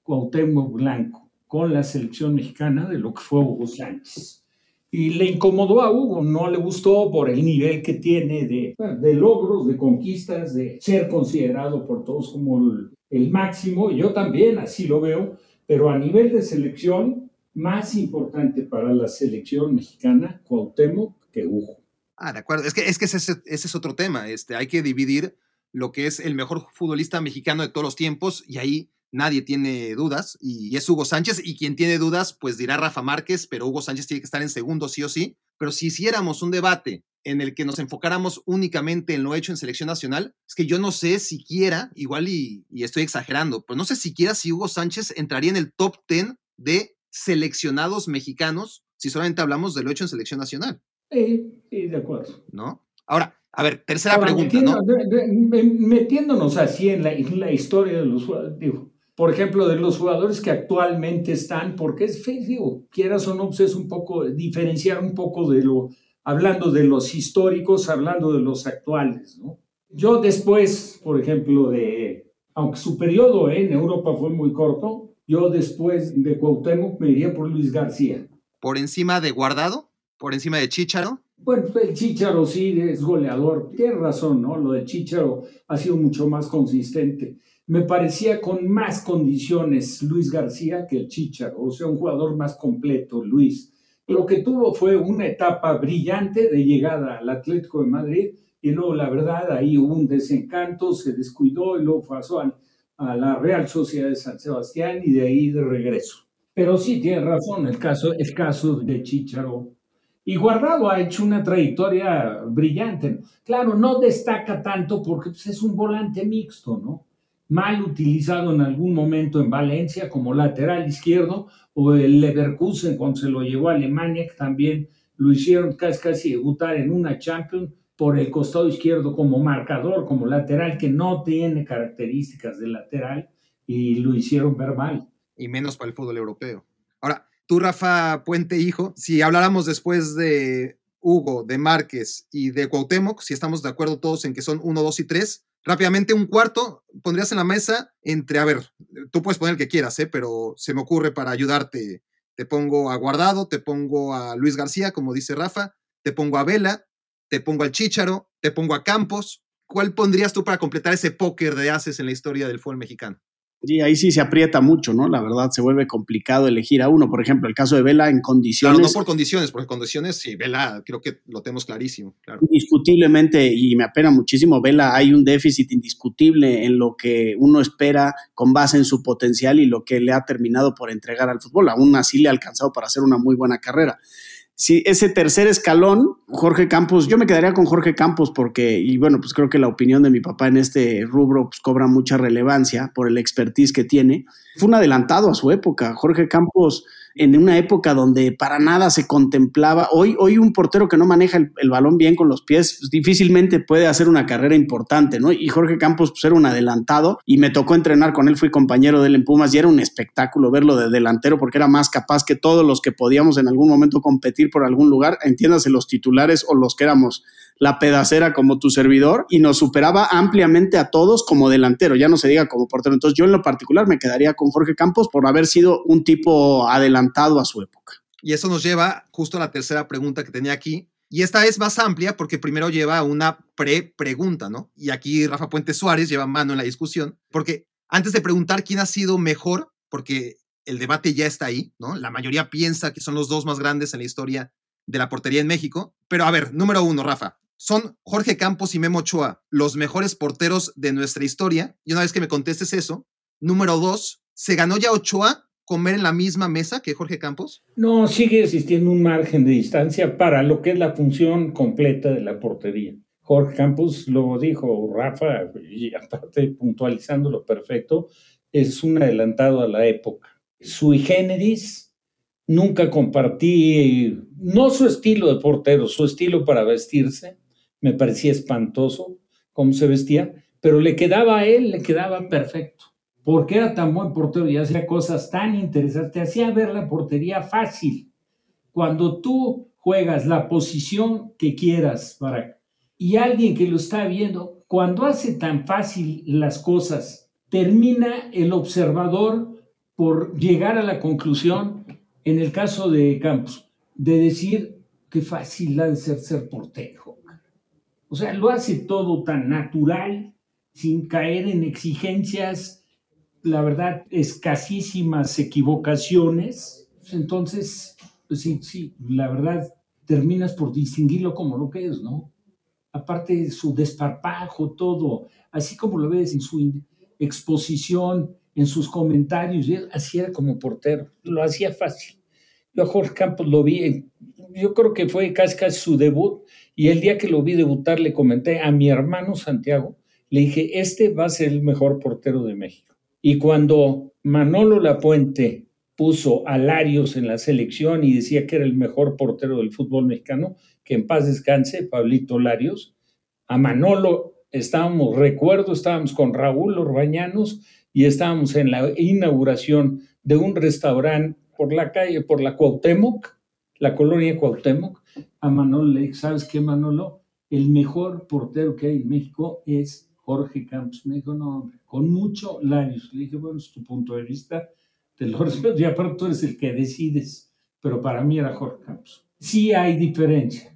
Cuauhtémoc Blanco con la selección mexicana de lo que fue Hugo Sánchez. Y le incomodó a Hugo, no le gustó por el nivel que tiene de, de logros, de conquistas, de ser considerado por todos como el, el máximo. Yo también así lo veo, pero a nivel de selección, más importante para la selección mexicana, Cuauhtémoc, que Hugo. Ah, de acuerdo. Es que, es que ese, ese, es otro tema. Este, hay que dividir lo que es el mejor futbolista mexicano de todos los tiempos y ahí nadie tiene dudas y es Hugo Sánchez y quien tiene dudas pues dirá Rafa Márquez, pero Hugo Sánchez tiene que estar en segundo sí o sí. Pero si hiciéramos un debate en el que nos enfocáramos únicamente en lo hecho en selección nacional, es que yo no sé siquiera, igual y, y estoy exagerando, pero no sé siquiera si Hugo Sánchez entraría en el top 10 de seleccionados mexicanos si solamente hablamos de lo hecho en selección nacional. Sí, sí de acuerdo. ¿No? Ahora, a ver, tercera Ahora, pregunta, metiendo, ¿no? metiéndonos así en la, en la historia de los digo, por ejemplo, de los jugadores que actualmente están, porque es, digo, quieras o no, pues es un poco, diferenciar un poco de lo, hablando de los históricos, hablando de los actuales, ¿no? Yo después, por ejemplo, de, aunque su periodo en Europa fue muy corto, yo después de Cuauhtémoc me iría por Luis García. ¿Por encima de Guardado? ¿Por encima de Chicharo? Bueno, el Chicharo sí es goleador. Tienes razón, ¿no? Lo de Chicharo ha sido mucho más consistente. Me parecía con más condiciones Luis García que el Chicharo, o sea, un jugador más completo, Luis. Lo que tuvo fue una etapa brillante de llegada al Atlético de Madrid y luego, la verdad, ahí hubo un desencanto, se descuidó y luego pasó a, la Real Sociedad de San Sebastián y de ahí de regreso. Pero sí, tiene razón, el caso, el caso de Chicharo y Guardado ha hecho una trayectoria brillante. Claro, no destaca tanto porque pues, es un volante mixto, ¿no? Mal utilizado en algún momento en Valencia como lateral izquierdo o el Leverkusen cuando se lo llevó a Alemania, que también lo hicieron casi, casi debutar en una Champions por el costado izquierdo como marcador, como lateral, que no tiene características de lateral y lo hicieron ver mal. Y menos para el fútbol europeo. Ahora, tú, Rafa Puente, hijo, si habláramos después de Hugo, de Márquez y de Cuauhtémoc, si estamos de acuerdo todos en que son uno, dos y tres, rápidamente un cuarto pondrías en la mesa entre, a ver, tú puedes poner el que quieras, ¿eh? pero se me ocurre para ayudarte. Te pongo a Guardado, te pongo a Luis García, como dice Rafa, te pongo a Vela, te pongo al Chícharo, te pongo a Campos. ¿Cuál pondrías tú para completar ese póker de haces en la historia del fútbol mexicano? Sí, ahí sí se aprieta mucho, ¿no? La verdad se vuelve complicado elegir a uno. Por ejemplo, el caso de Vela en condiciones. Claro, no por condiciones, porque condiciones, sí, Vela creo que lo tenemos clarísimo. Claro. Indiscutiblemente, y me apena muchísimo, Vela, hay un déficit indiscutible en lo que uno espera con base en su potencial y lo que le ha terminado por entregar al fútbol. Aún así le ha alcanzado para hacer una muy buena carrera si ese tercer escalón, Jorge Campos, yo me quedaría con Jorge Campos porque, y bueno, pues creo que la opinión de mi papá en este rubro pues, cobra mucha relevancia por el expertise que tiene. Fue un adelantado a su época. Jorge Campos en una época donde para nada se contemplaba. Hoy, hoy un portero que no maneja el, balón bien con los pies pues, difícilmente puede hacer una carrera importante, ¿no? Y Jorge Campos pues, era un adelantado y me tocó entrenar con él, fui compañero de él en Pumas y era un espectáculo verlo de delantero porque era más capaz que todos los que podíamos en algún momento competir por algún lugar, entiéndase los titulares o los que éramos la pedacera como tu servidor y nos superaba ampliamente a todos como delantero, ya no se diga como portero. Entonces yo en lo particular me quedaría con Jorge Campos por haber sido un tipo adelantado a su época. Y eso nos lleva justo a la tercera pregunta que tenía aquí. Y esta es más amplia porque primero lleva una pre-pregunta, ¿no? Y aquí Rafa Puente Suárez lleva mano en la discusión, porque antes de preguntar quién ha sido mejor, porque el debate ya está ahí, ¿no? La mayoría piensa que son los dos más grandes en la historia de la portería en México. Pero a ver, número uno, Rafa, ¿son Jorge Campos y Memo Ochoa los mejores porteros de nuestra historia? Y una vez que me contestes eso, número dos, ¿se ganó ya Ochoa comer en la misma mesa que Jorge Campos? No, sigue existiendo un margen de distancia para lo que es la función completa de la portería. Jorge Campos lo dijo Rafa, y aparte puntualizándolo perfecto, es un adelantado a la época. Sui generis, nunca compartí, no su estilo de portero, su estilo para vestirse, me parecía espantoso cómo se vestía, pero le quedaba a él, le quedaba perfecto, porque era tan buen portero y hacía cosas tan interesantes, te hacía ver la portería fácil. Cuando tú juegas la posición que quieras para y alguien que lo está viendo, cuando hace tan fácil las cosas, termina el observador por llegar a la conclusión, en el caso de Campos, de decir qué fácil ha de ser ser portero. O sea, lo hace todo tan natural, sin caer en exigencias, la verdad, escasísimas equivocaciones. Entonces, pues sí, sí, la verdad, terminas por distinguirlo como lo que es, ¿no? Aparte su desparpajo, todo, así como lo ves en su exposición, en sus comentarios, así era como portero, lo hacía fácil. Yo Jorge Campos lo vi, yo creo que fue casi casi su debut, y el día que lo vi debutar le comenté a mi hermano Santiago, le dije, este va a ser el mejor portero de México. Y cuando Manolo Lapuente puso a Larios en la selección y decía que era el mejor portero del fútbol mexicano, que en paz descanse, Pablito Larios, a Manolo estábamos, recuerdo, estábamos con Raúl Orbañanos y estábamos en la inauguración de un restaurante por la calle, por la Cuauhtémoc, la colonia Cuauhtémoc, a Manolo le ¿sabes qué, Manolo? El mejor portero que hay en México es Jorge Campos. Me dijo, no, con mucho Larios. Le dije, bueno, es tu punto de vista, te lo respeto, y aparte tú eres el que decides, pero para mí era Jorge Campos. Sí hay diferencia.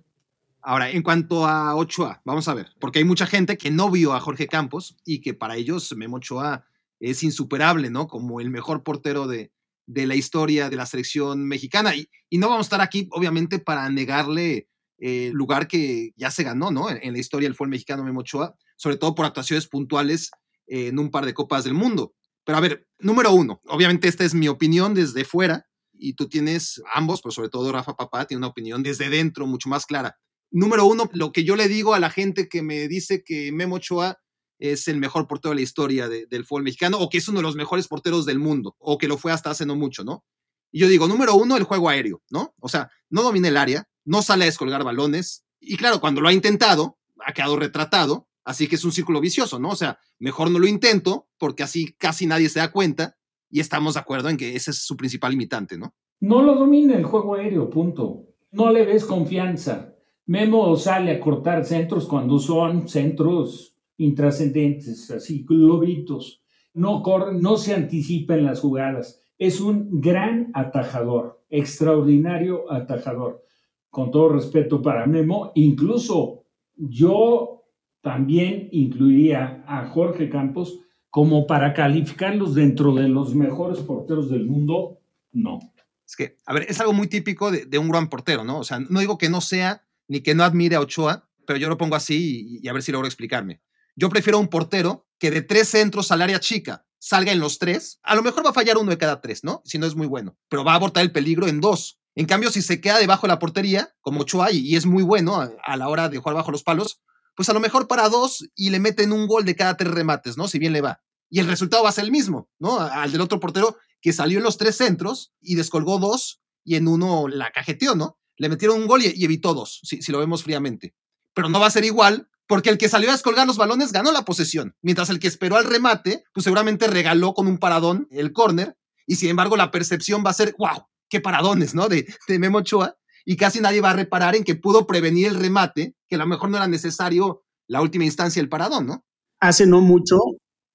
Ahora, en cuanto a Ochoa, vamos a ver, porque hay mucha gente que no vio a Jorge Campos y que para ellos Memo Ochoa es insuperable, ¿no? Como el mejor portero de, de la historia de la selección mexicana. Y, y, no vamos a estar aquí, obviamente, para negarle el lugar que ya se ganó, ¿no? En, la historia del fútbol mexicano Memo Ochoa, sobre todo por actuaciones puntuales en un par de Copas del Mundo. Pero a ver, número uno, obviamente esta es mi opinión desde fuera y tú tienes ambos, pero sobre todo Rafa Papá tiene una opinión desde dentro mucho más clara. Número uno, lo que yo le digo a la gente que me dice que Memo Ochoa es el mejor portero de la historia de, del fútbol mexicano o que es uno de los mejores porteros del mundo o que lo fue hasta hace no mucho, ¿no? Y yo digo, número uno, el juego aéreo, ¿no? O sea, no domina el área, no sale a descolgar balones y claro, cuando lo ha intentado, ha quedado retratado, así que es un círculo vicioso, ¿no? O sea, mejor no lo intento porque así casi nadie se da cuenta y estamos de acuerdo en que ese es su principal limitante, ¿no? No lo domina el juego aéreo, punto. No le ves confianza. Memo sale a cortar centros cuando son centros intrascendentes, así globitos. No corre, no se anticipa en las jugadas. Es un gran atajador, extraordinario atajador. Con todo respeto para Memo, incluso yo también incluiría a Jorge Campos como para calificarlos dentro de los mejores porteros del mundo, no. Es que, a ver, es algo muy típico de, un gran portero, ¿no? O sea, no digo que no sea ni que no admire a Ochoa, pero yo lo pongo así y, a ver si logro explicarme. Yo prefiero un portero que de tres centros al área chica salga en los tres. A lo mejor va a fallar uno de cada tres, ¿no? Si no es muy bueno, pero va a abortar el peligro en dos. En cambio, si se queda debajo de la portería, como Ochoa, y, es muy bueno a, a, la hora de jugar bajo los palos, pues a lo mejor para dos y le meten un gol de cada tres remates, ¿no? Si bien le va. Y el resultado va a ser el mismo, ¿no? Al del otro portero que salió en los tres centros y descolgó dos y en uno la cajeteó, ¿no? Le metieron un gol y, y evitó dos, si, si, lo vemos fríamente. Pero no va a ser igual porque el que salió a descolgar los balones ganó la posesión, mientras el que esperó al remate, pues seguramente regaló con un paradón el córner y sin embargo la percepción va a ser, wow, qué paradones, ¿no? De, Memo Ochoa y casi nadie va a reparar en que pudo prevenir el remate, que a lo mejor no era necesario la última instancia el paradón, ¿no? Hace no mucho,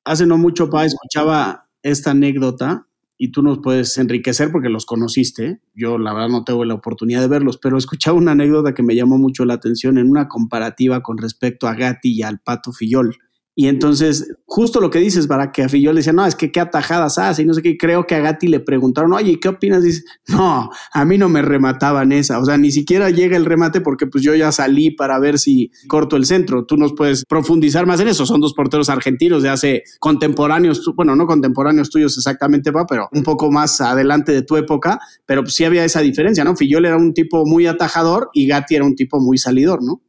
hace no mucho, Pa, escuchaba esta anécdota y tú nos puedes enriquecer porque los conociste. Yo la verdad no tengo la oportunidad de verlos, pero escuchaba una anécdota que me llamó mucho la atención en una comparativa con respecto a Gatti y al Pato Fillol. Y entonces, justo lo que dices, para que a Fillol le decía, no, es que qué atajadas hace y no sé qué. Creo que a Gatti le preguntaron, oye, ¿qué opinas? Dice, no, a mí no me remataban esa. O sea, ni siquiera llega el remate porque pues yo ya salí para ver si corto el centro. Tú nos puedes profundizar más en eso. Son dos porteros argentinos de hace contemporáneos, bueno, no contemporáneos tuyos exactamente, va, pero un poco más adelante de tu época. Pero pues sí había esa diferencia, ¿no? Fillol era un tipo muy atajador y Gatti era un tipo muy salidor, ¿no?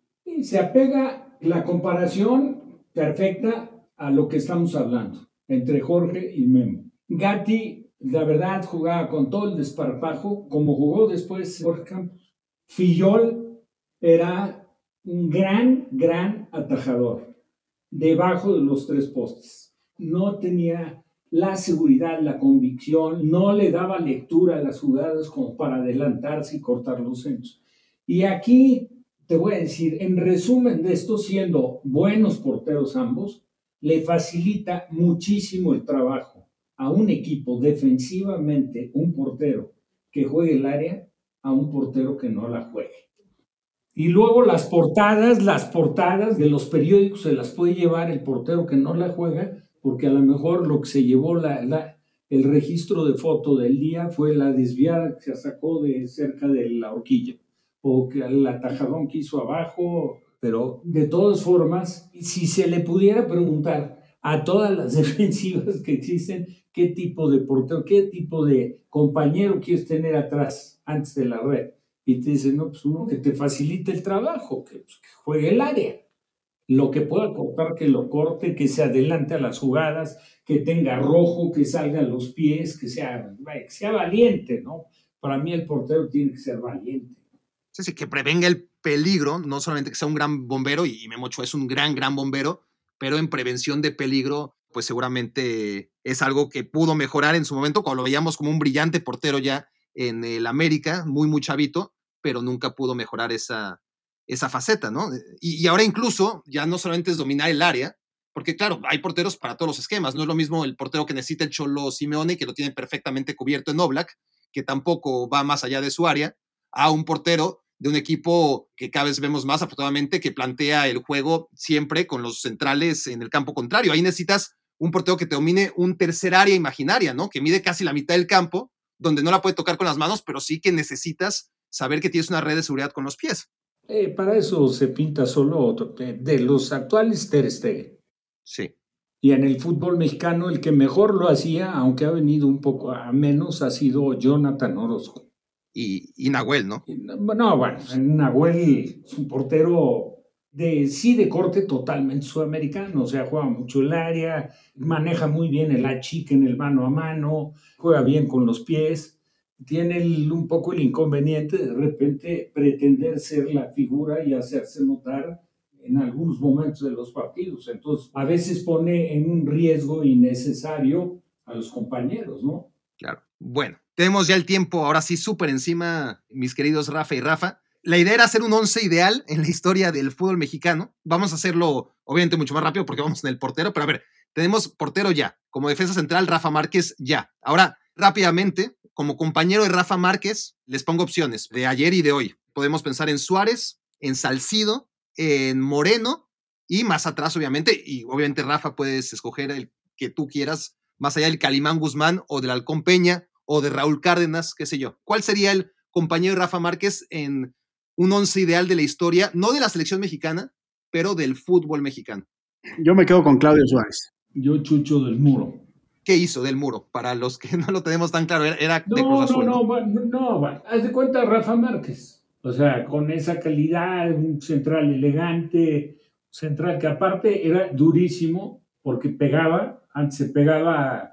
se apega la comparación perfecta a lo que estamos hablando entre Jorge y Memo. Gatti, la verdad, jugaba con todo el desparpajo, como jugó después Jorge Campos. Fillol era un gran, gran atajador, debajo de los tres postes. No tenía la seguridad, la convicción, no le daba lectura a las jugadas como para adelantarse y cortar los centros. Y aquí te voy a decir, en resumen de esto, siendo buenos porteros ambos, le facilita muchísimo el trabajo a un equipo defensivamente, un portero que juegue el área, a un portero que no la juegue. Y luego las portadas, las portadas de los periódicos se las puede llevar el portero que no la juega, porque a lo mejor lo que se llevó la, el registro de foto del día fue la desviada que se sacó de cerca de la horquilla o que el atajadón que hizo abajo, pero de todas formas, si se le pudiera preguntar a todas las defensivas que existen, qué tipo de portero, qué tipo de compañero quieres tener atrás antes de la red. Y te dicen, no, pues uno que te facilite el trabajo, que, pues, que juegue el área. Lo que pueda cortar, que lo corte, que se adelante a las jugadas, que tenga rojo, que salga a los pies, que sea, que sea valiente, ¿no? Para mí el portero tiene que ser valiente. Sí, sí, que prevenga el peligro, no solamente que sea un gran bombero, y Memo Ochoa es un gran, gran bombero, pero en prevención de peligro, pues seguramente es algo que pudo mejorar en su momento, cuando lo veíamos como un brillante portero ya en el América, muy, muy chavito, pero nunca pudo mejorar esa, esa faceta, ¿no? Y, y, ahora incluso ya no solamente es dominar el área, porque claro, hay porteros para todos los esquemas, no es lo mismo el portero que necesita el Cholo Simeone, que lo tiene perfectamente cubierto en Oblak, que tampoco va más allá de su área, a un portero de un equipo que cada vez vemos más afortunadamente que plantea el juego siempre con los centrales en el campo contrario. Ahí necesitas un portero que te domine un tercer área imaginaria, ¿no? Que mide casi la mitad del campo, donde no la puede tocar con las manos, pero sí que necesitas saber que tienes una red de seguridad con los pies. Eh, para eso se pinta solo otro, de los actuales Ter Stegen. Sí. Y en el fútbol mexicano el que mejor lo hacía, aunque ha venido un poco a menos, ha sido Jonathan Orozco y, Nahuel, ¿no? No, bueno, Nahuel es un portero de sí de corte totalmente sudamericano, o sea, juega mucho el área, maneja muy bien el achique en el mano a mano, juega bien con los pies, tiene un poco el inconveniente de repente pretender ser la figura y hacerse notar en algunos momentos de los partidos. Entonces, a veces pone en un riesgo innecesario a los compañeros, ¿no? Claro. Bueno, tenemos ya el tiempo, ahora sí, súper encima, mis queridos Rafa y Rafa. La idea era hacer un once ideal en la historia del fútbol mexicano. Vamos a hacerlo, obviamente, mucho más rápido porque vamos en el portero, pero a ver, tenemos portero ya. Como defensa central, Rafa Márquez ya. Ahora, rápidamente, como compañero de Rafa Márquez, les pongo opciones de ayer y de hoy. Podemos pensar en Suárez, en Salcido, en Moreno y más atrás, obviamente, y obviamente Rafa puedes escoger el que tú quieras, más allá del Calimán Guzmán o del Halcón Peña o de Raúl Cárdenas, qué sé yo. ¿Cuál sería el compañero Rafa Márquez en un once ideal de la historia, no de la selección mexicana, pero del fútbol mexicano? Yo me quedo con Claudio Suárez. Yo Chucho del Muro. ¿Qué hizo del Muro? Para los que no lo tenemos tan claro, era no, de Cruz Azul. No, no, no, no, bueno, haz de cuenta Rafa Márquez. O sea, con esa calidad, un central elegante, central que aparte era durísimo porque pegaba, antes se pegaba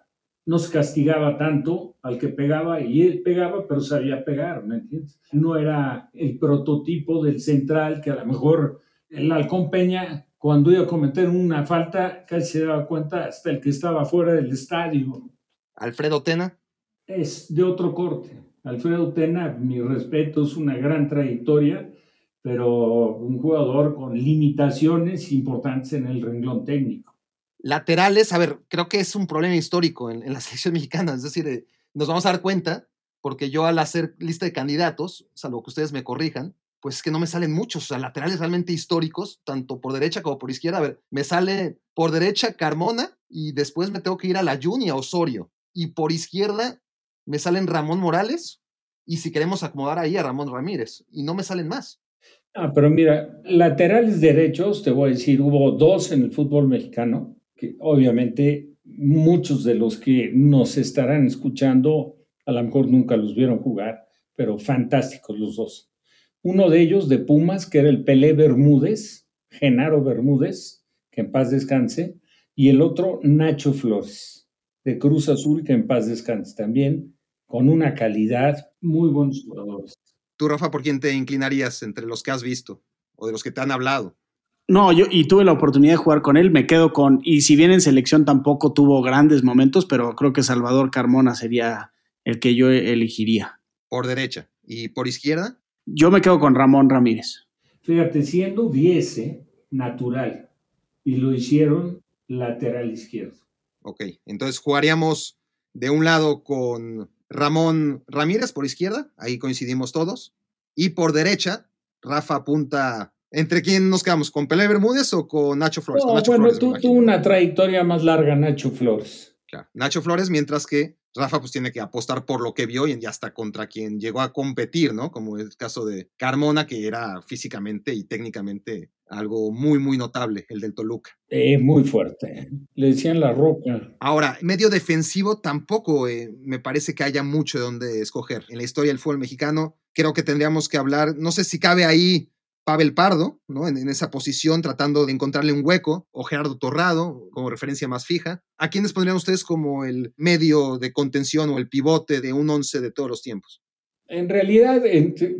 no se castigaba tanto al que pegaba y él pegaba, pero sabía pegar, ¿me entiendes? No era el prototipo del central que a lo mejor el halcón Peña, cuando iba a cometer una falta, casi se daba cuenta hasta el que estaba fuera del estadio. Alfredo Tena. Es de otro corte. Alfredo Tena, mi respeto, es una gran trayectoria, pero un jugador con limitaciones importantes en el renglón técnico. Laterales, a ver, creo que es un problema histórico en, la selección mexicana, es decir, eh, nos vamos a dar cuenta, porque yo al hacer lista de candidatos, salvo que ustedes me corrijan, pues es que no me salen muchos, laterales realmente históricos, tanto por derecha como por izquierda. A ver, me sale por derecha Carmona y después me tengo que ir a la Juni, a Osorio. Y por izquierda me salen Ramón Morales y si queremos acomodar ahí a Ramón Ramírez. Y no me salen más. Ah, pero mira, laterales derechos, te voy a decir, hubo dos en el fútbol mexicano, que obviamente muchos de los que nos estarán escuchando a lo mejor nunca los vieron jugar, pero fantásticos los dos. Uno de ellos de Pumas, que era el Pelé Bermúdez, Genaro Bermúdez, que en paz descanse, y el otro Nacho Flores, de Cruz Azul, que en paz descanse también, con una calidad muy buenos jugadores. Tú, Rafa, ¿por quién te inclinarías entre los que has visto o de los que te han hablado? No, yo y tuve la oportunidad de jugar con él, me quedo con, y si bien en selección tampoco tuvo grandes momentos, pero creo que Salvador Carmona sería el que yo elegiría. Por derecha. ¿Y por izquierda? Yo me quedo con Ramón Ramírez. Fíjate, siendo 10 natural y lo hicieron lateral izquierdo. Ok, entonces jugaríamos de un lado con Ramón Ramírez por izquierda, ahí coincidimos todos, y por derecha, Rafa apunta ¿Entre quién nos quedamos? ¿Con Pelé Bermúdez o con Nacho Flores? No, bueno, tú, tuvo una trayectoria más larga, Nacho Flores. Claro, Nacho Flores, mientras que Rafa pues tiene que apostar por lo que vio y ya hasta contra quien llegó a competir, ¿no? Como el caso de Carmona, que era físicamente y técnicamente algo muy, muy notable, el del Toluca. Eh, muy fuerte. Le decían la roca. Ahora, medio defensivo tampoco eh, me parece que haya mucho de donde escoger. En la historia del fútbol mexicano, creo que tendríamos que hablar, no sé si cabe ahí Pavel Pardo, ¿no? En, esa posición tratando de encontrarle un hueco, o Gerardo Torrado como referencia más fija. ¿A quiénes pondrían ustedes como el medio de contención o el pivote de un once de todos los tiempos? En realidad,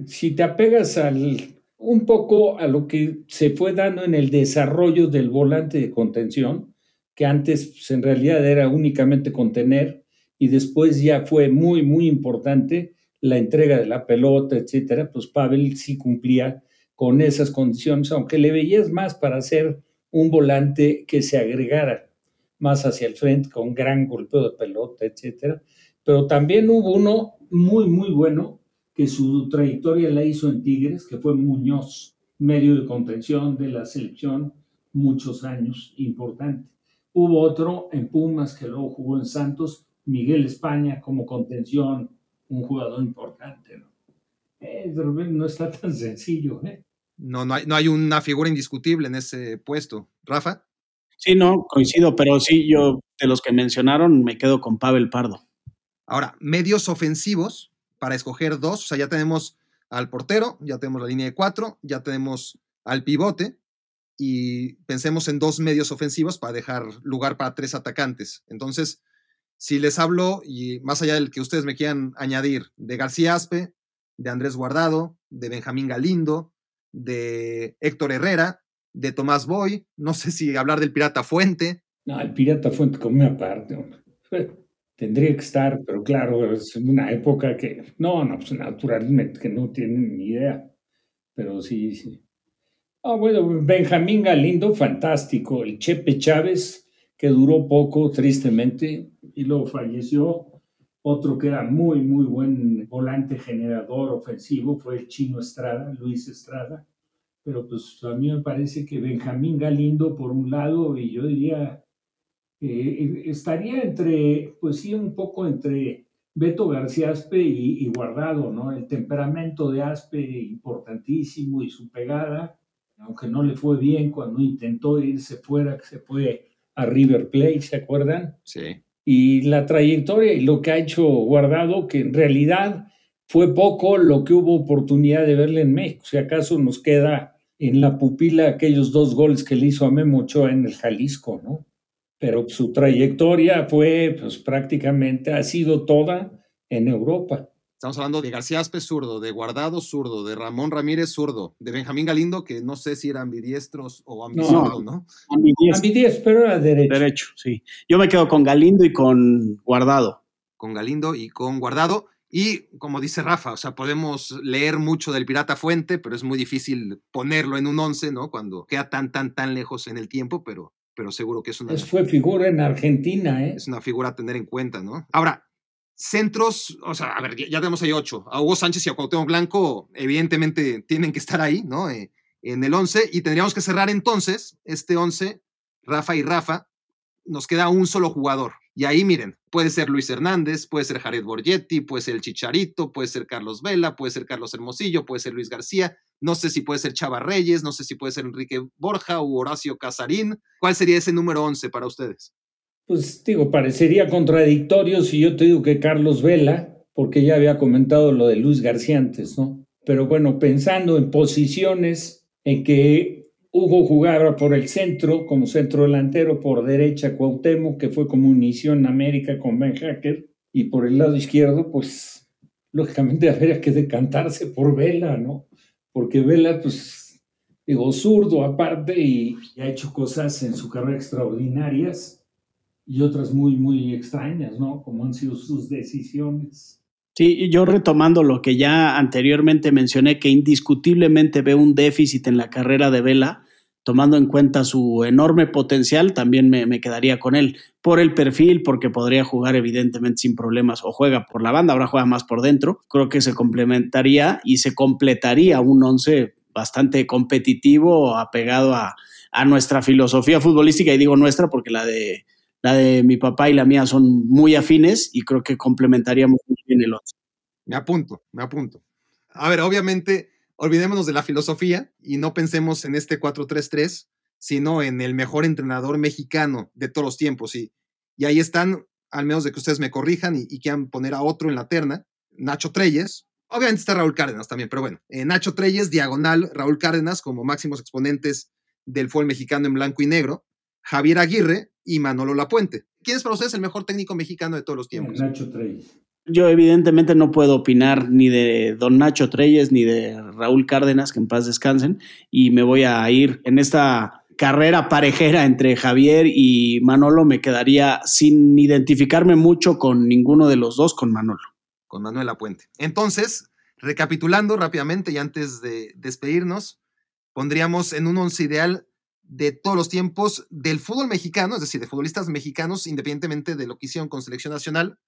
si te apegas al, un poco a lo que se fue dando en el desarrollo del volante de contención, que antes pues, en realidad era únicamente contener y después ya fue muy, muy importante la entrega de la pelota, etcétera, pues Pavel sí cumplía con esas condiciones, aunque le veías más para hacer un volante que se agregara más hacia el frente con gran golpeo de pelota, etcétera. Pero también hubo uno muy, muy bueno que su trayectoria la hizo en Tigres, que fue Muñoz, medio de contención de la selección, muchos años, importante. Hubo otro en Pumas que luego jugó en Santos, Miguel España como contención, un jugador importante. ¿no? Eh, no está tan sencillo. ¿eh? No, no hay, no hay una figura indiscutible en ese puesto. Rafa. Sí, no, coincido, pero sí, yo de los que mencionaron me quedo con Pavel Pardo. Ahora, medios ofensivos, para escoger dos, o sea, ya tenemos al portero, ya tenemos la línea de cuatro, ya tenemos al pivote y pensemos en dos medios ofensivos para dejar lugar para tres atacantes. Entonces, si les hablo, y más allá del que ustedes me quieran añadir, de García Aspe, de Andrés Guardado, de Benjamín Galindo, de Héctor Herrera, de Tomás Boy, no sé si hablar del Pirata Fuente. No, el Pirata Fuente como aparte, Tendría que estar, pero claro, es una época que, no, no, pues naturalmente que no tienen ni idea, pero sí, sí. Ah, bueno, Benjamín Galindo, fantástico. El Chepe Chávez, que duró poco, tristemente, y luego falleció. Otro que era muy, muy buen volante generador ofensivo fue el chino Estrada, Luis Estrada. Pero pues a mí me parece que Benjamín Galindo por un lado y yo diría, eh, estaría entre, pues sí, un poco entre Beto García Aspe y, Guardado, ¿no? El temperamento de Aspe importantísimo y su pegada, aunque no le fue bien cuando intentó irse fuera, que se fue a River Plate, ¿se acuerdan? Sí y la trayectoria y lo que ha hecho Guardado, que en realidad fue poco lo que hubo oportunidad de verle en México. Si acaso nos queda en la pupila aquellos dos goles que le hizo a Memo Ochoa en el Jalisco, ¿no? Pero su trayectoria fue, pues prácticamente ha sido toda en Europa. Estamos hablando de García Aspe zurdo, de Guardado zurdo, de Ramón Ramírez zurdo, de Benjamín Galindo, que no sé si eran ambidiestros o ambizurdos, ¿no? ¿no? Ambidiestro. pero era derecho. Derecho, sí. Yo me quedo con Galindo y con Guardado. Con Galindo y con Guardado. Y como dice Rafa, o sea, podemos leer mucho del Pirata Fuente, pero es muy difícil ponerlo en un once, ¿no? Cuando queda tan, tan, tan lejos en el tiempo, pero, pero seguro que es una... fue figura en Argentina, ¿eh? Es una figura a tener en cuenta, ¿no? Ahora, Centros, o sea, a ver, ya, tenemos ahí ocho. A Hugo Sánchez y a Cuauhtémoc Blanco, evidentemente, tienen que estar ahí, ¿no? Eh, en el 11. Y tendríamos que cerrar entonces este 11, Rafa y Rafa. Nos queda un solo jugador. Y ahí, miren, puede ser Luis Hernández, puede ser Jared Borgetti, puede ser el Chicharito, puede ser Carlos Vela, puede ser Carlos Hermosillo, puede ser Luis García, no sé si puede ser Chava Reyes, no sé si puede ser Enrique Borja o Horacio Casarín. ¿Cuál sería ese número 11 para ustedes? Pues digo, parecería contradictorio si yo te digo que Carlos Vela, porque ya había comentado lo de Luis García antes, ¿no? Pero bueno, pensando en posiciones en que Hugo jugaba por el centro, como centro delantero, por derecha Cuauhtémoc, que fue como inició en América con Ben Hacker, y por el lado izquierdo, pues lógicamente habría que decantarse por Vela, ¿no? Porque Vela, pues, digo, zurdo aparte y ha hecho cosas en su carrera extraordinarias y otras muy, muy extrañas, ¿no? Como han sido sus decisiones. Sí, yo retomando lo que ya anteriormente mencioné, que indiscutiblemente veo un déficit en la carrera de Vela, tomando en cuenta su enorme potencial, también me, me, quedaría con él. Por el perfil, porque podría jugar evidentemente sin problemas, o juega por la banda, ahora juega más por dentro. Creo que se complementaría y se completaría un once bastante competitivo, apegado a, a nuestra filosofía futbolística, y digo nuestra porque la de la de mi papá y la mía son muy afines y creo que complementaríamos muy bien el otro. Me apunto, me apunto. A ver, obviamente, olvidémonos de la filosofía y no pensemos en este 4-3-3, sino en el mejor entrenador mexicano de todos los tiempos. Y, y ahí están, al menos de que ustedes me corrijan y, quieran poner a otro en la terna, Nacho Treyes. Obviamente está Raúl Cárdenas también, pero bueno, eh, Nacho Treyes, diagonal, Raúl Cárdenas como máximos exponentes del fútbol mexicano en blanco y negro. Javier Aguirre y Manolo Lapuente. ¿Quién es para ustedes el mejor técnico mexicano de todos los tiempos? Nacho Treyes. Yo evidentemente no puedo opinar ni de don Nacho Treyes ni de Raúl Cárdenas, que en paz descansen, y me voy a ir en esta carrera parejera entre Javier y Manolo, me quedaría sin identificarme mucho con ninguno de los dos, con Manolo. Con Manuel Lapuente. Entonces, recapitulando rápidamente y antes de despedirnos, pondríamos en un once ideal de todos los tiempos del fútbol mexicano, es decir, de futbolistas mexicanos, independientemente de lo que hicieron con selección nacional,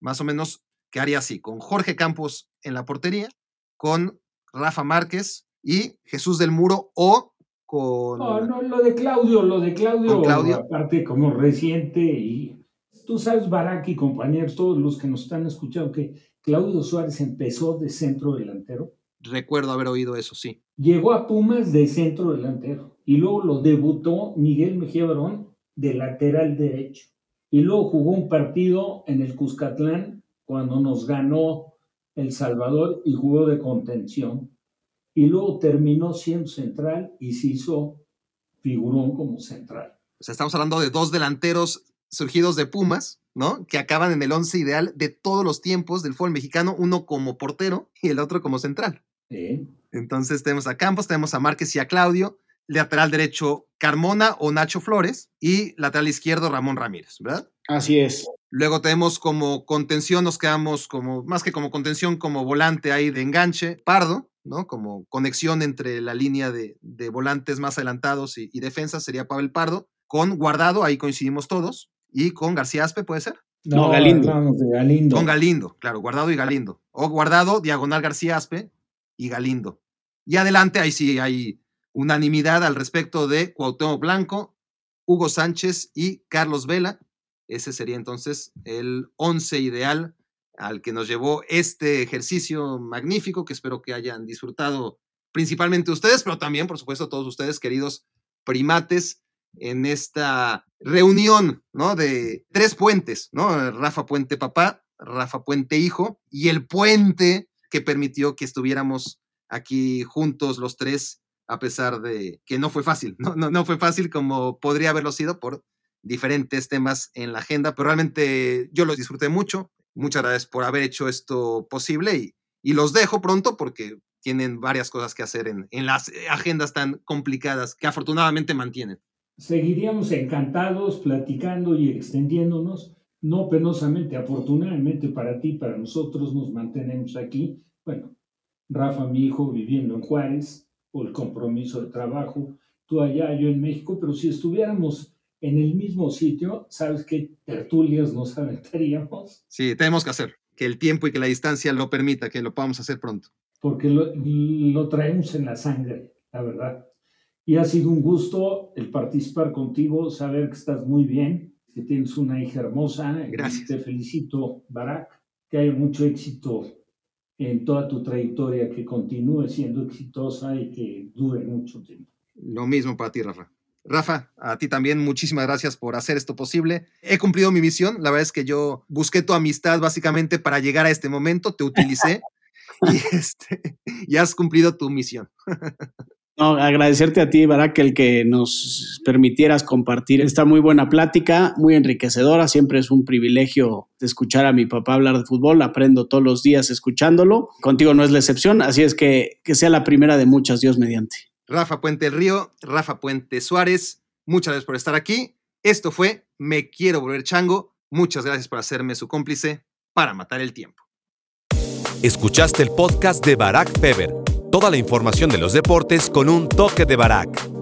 más o menos quedaría así, con Jorge Campos en la portería, con Rafa Márquez y Jesús del Muro o con... No, no, lo de Claudio, lo de Claudio, Claudio? aparte como reciente y tú sabes, Barak y compañeros, todos los que nos están escuchando, que Claudio Suárez empezó de centro delantero. Recuerdo haber oído eso, sí. Llegó a Pumas de centro delantero y luego lo debutó Miguel Mejía Barón de lateral derecho. Y luego jugó un partido en el Cuscatlán cuando nos ganó El Salvador y jugó de contención. Y luego terminó siendo central y se hizo figurón como central. O sea, estamos hablando de dos delanteros surgidos de Pumas, ¿no? Que acaban en el once ideal de todos los tiempos del fútbol mexicano, uno como portero y el otro como central. Sí. Entonces tenemos a Campos, tenemos a Márquez y a Claudio lateral derecho Carmona o Nacho Flores y lateral izquierdo Ramón Ramírez, ¿verdad? Así es. Luego tenemos como contención, nos quedamos como, más que como contención, como volante ahí de enganche, Pardo, ¿no? Como conexión entre la línea de, volantes más adelantados y, defensa sería Pavel Pardo. Con Guardado, ahí coincidimos todos. Y con García Aspe, ¿puede ser? No, Galindo. Galindo. Con Galindo, claro, Guardado y Galindo. O Guardado, diagonal García Aspe y Galindo. Y adelante, ahí sí hay unanimidad al respecto de Cuauhtémoc Blanco, Hugo Sánchez y Carlos Vela. Ese sería entonces el once ideal al que nos llevó este ejercicio magnífico que espero que hayan disfrutado principalmente ustedes, pero también, por supuesto, todos ustedes, queridos primates, en esta reunión, ¿no? De tres puentes, ¿no? Rafa Puente papá, Rafa Puente hijo y el puente que permitió que estuviéramos aquí juntos los tres a pesar de que no fue fácil, no, no, no fue fácil como podría haberlo sido por diferentes temas en la agenda, pero realmente yo los disfruté mucho. Muchas gracias por haber hecho esto posible y, y los dejo pronto porque tienen varias cosas que hacer en, en las agendas tan complicadas que afortunadamente mantienen. Seguiríamos encantados platicando y extendiéndonos, no penosamente, afortunadamente para ti, para nosotros nos mantenemos aquí. Bueno, Rafa, mi hijo, viviendo en Juárez, o el compromiso de trabajo, tú allá, yo en México, pero si estuviéramos en el mismo sitio, ¿sabes qué tertulias nos aventaríamos? Sí, tenemos que hacer, que el tiempo y que la distancia lo permita, que lo podamos hacer pronto. Porque lo, lo traemos en la sangre, la verdad. Y ha sido un gusto el participar contigo, saber que estás muy bien, que tienes una hija hermosa. Gracias. Te felicito, Barak, que haya mucho éxito en toda tu trayectoria, que continúe siendo exitosa y que dure mucho tiempo. Lo mismo para ti, Rafa. Rafa, a ti también muchísimas gracias por hacer esto posible. He cumplido mi misión. La verdad es que yo busqué tu amistad básicamente para llegar a este momento, te utilicé y, este, y has cumplido tu misión. No, agradecerte a ti, Barak, el que nos permitieras compartir esta muy buena plática, muy enriquecedora. Siempre es un privilegio escuchar a mi papá hablar de fútbol. Aprendo todos los días escuchándolo. Contigo no es la excepción, así es que que sea la primera de muchas, Dios mediante. Rafa Puente del Río, Rafa Puente Suárez, muchas gracias por estar aquí. Esto fue Me Quiero Volver Chango. Muchas gracias por hacerme su cómplice para matar el tiempo. Escuchaste el podcast de Barack Feber. Toda la información de los deportes con un toque de Barack.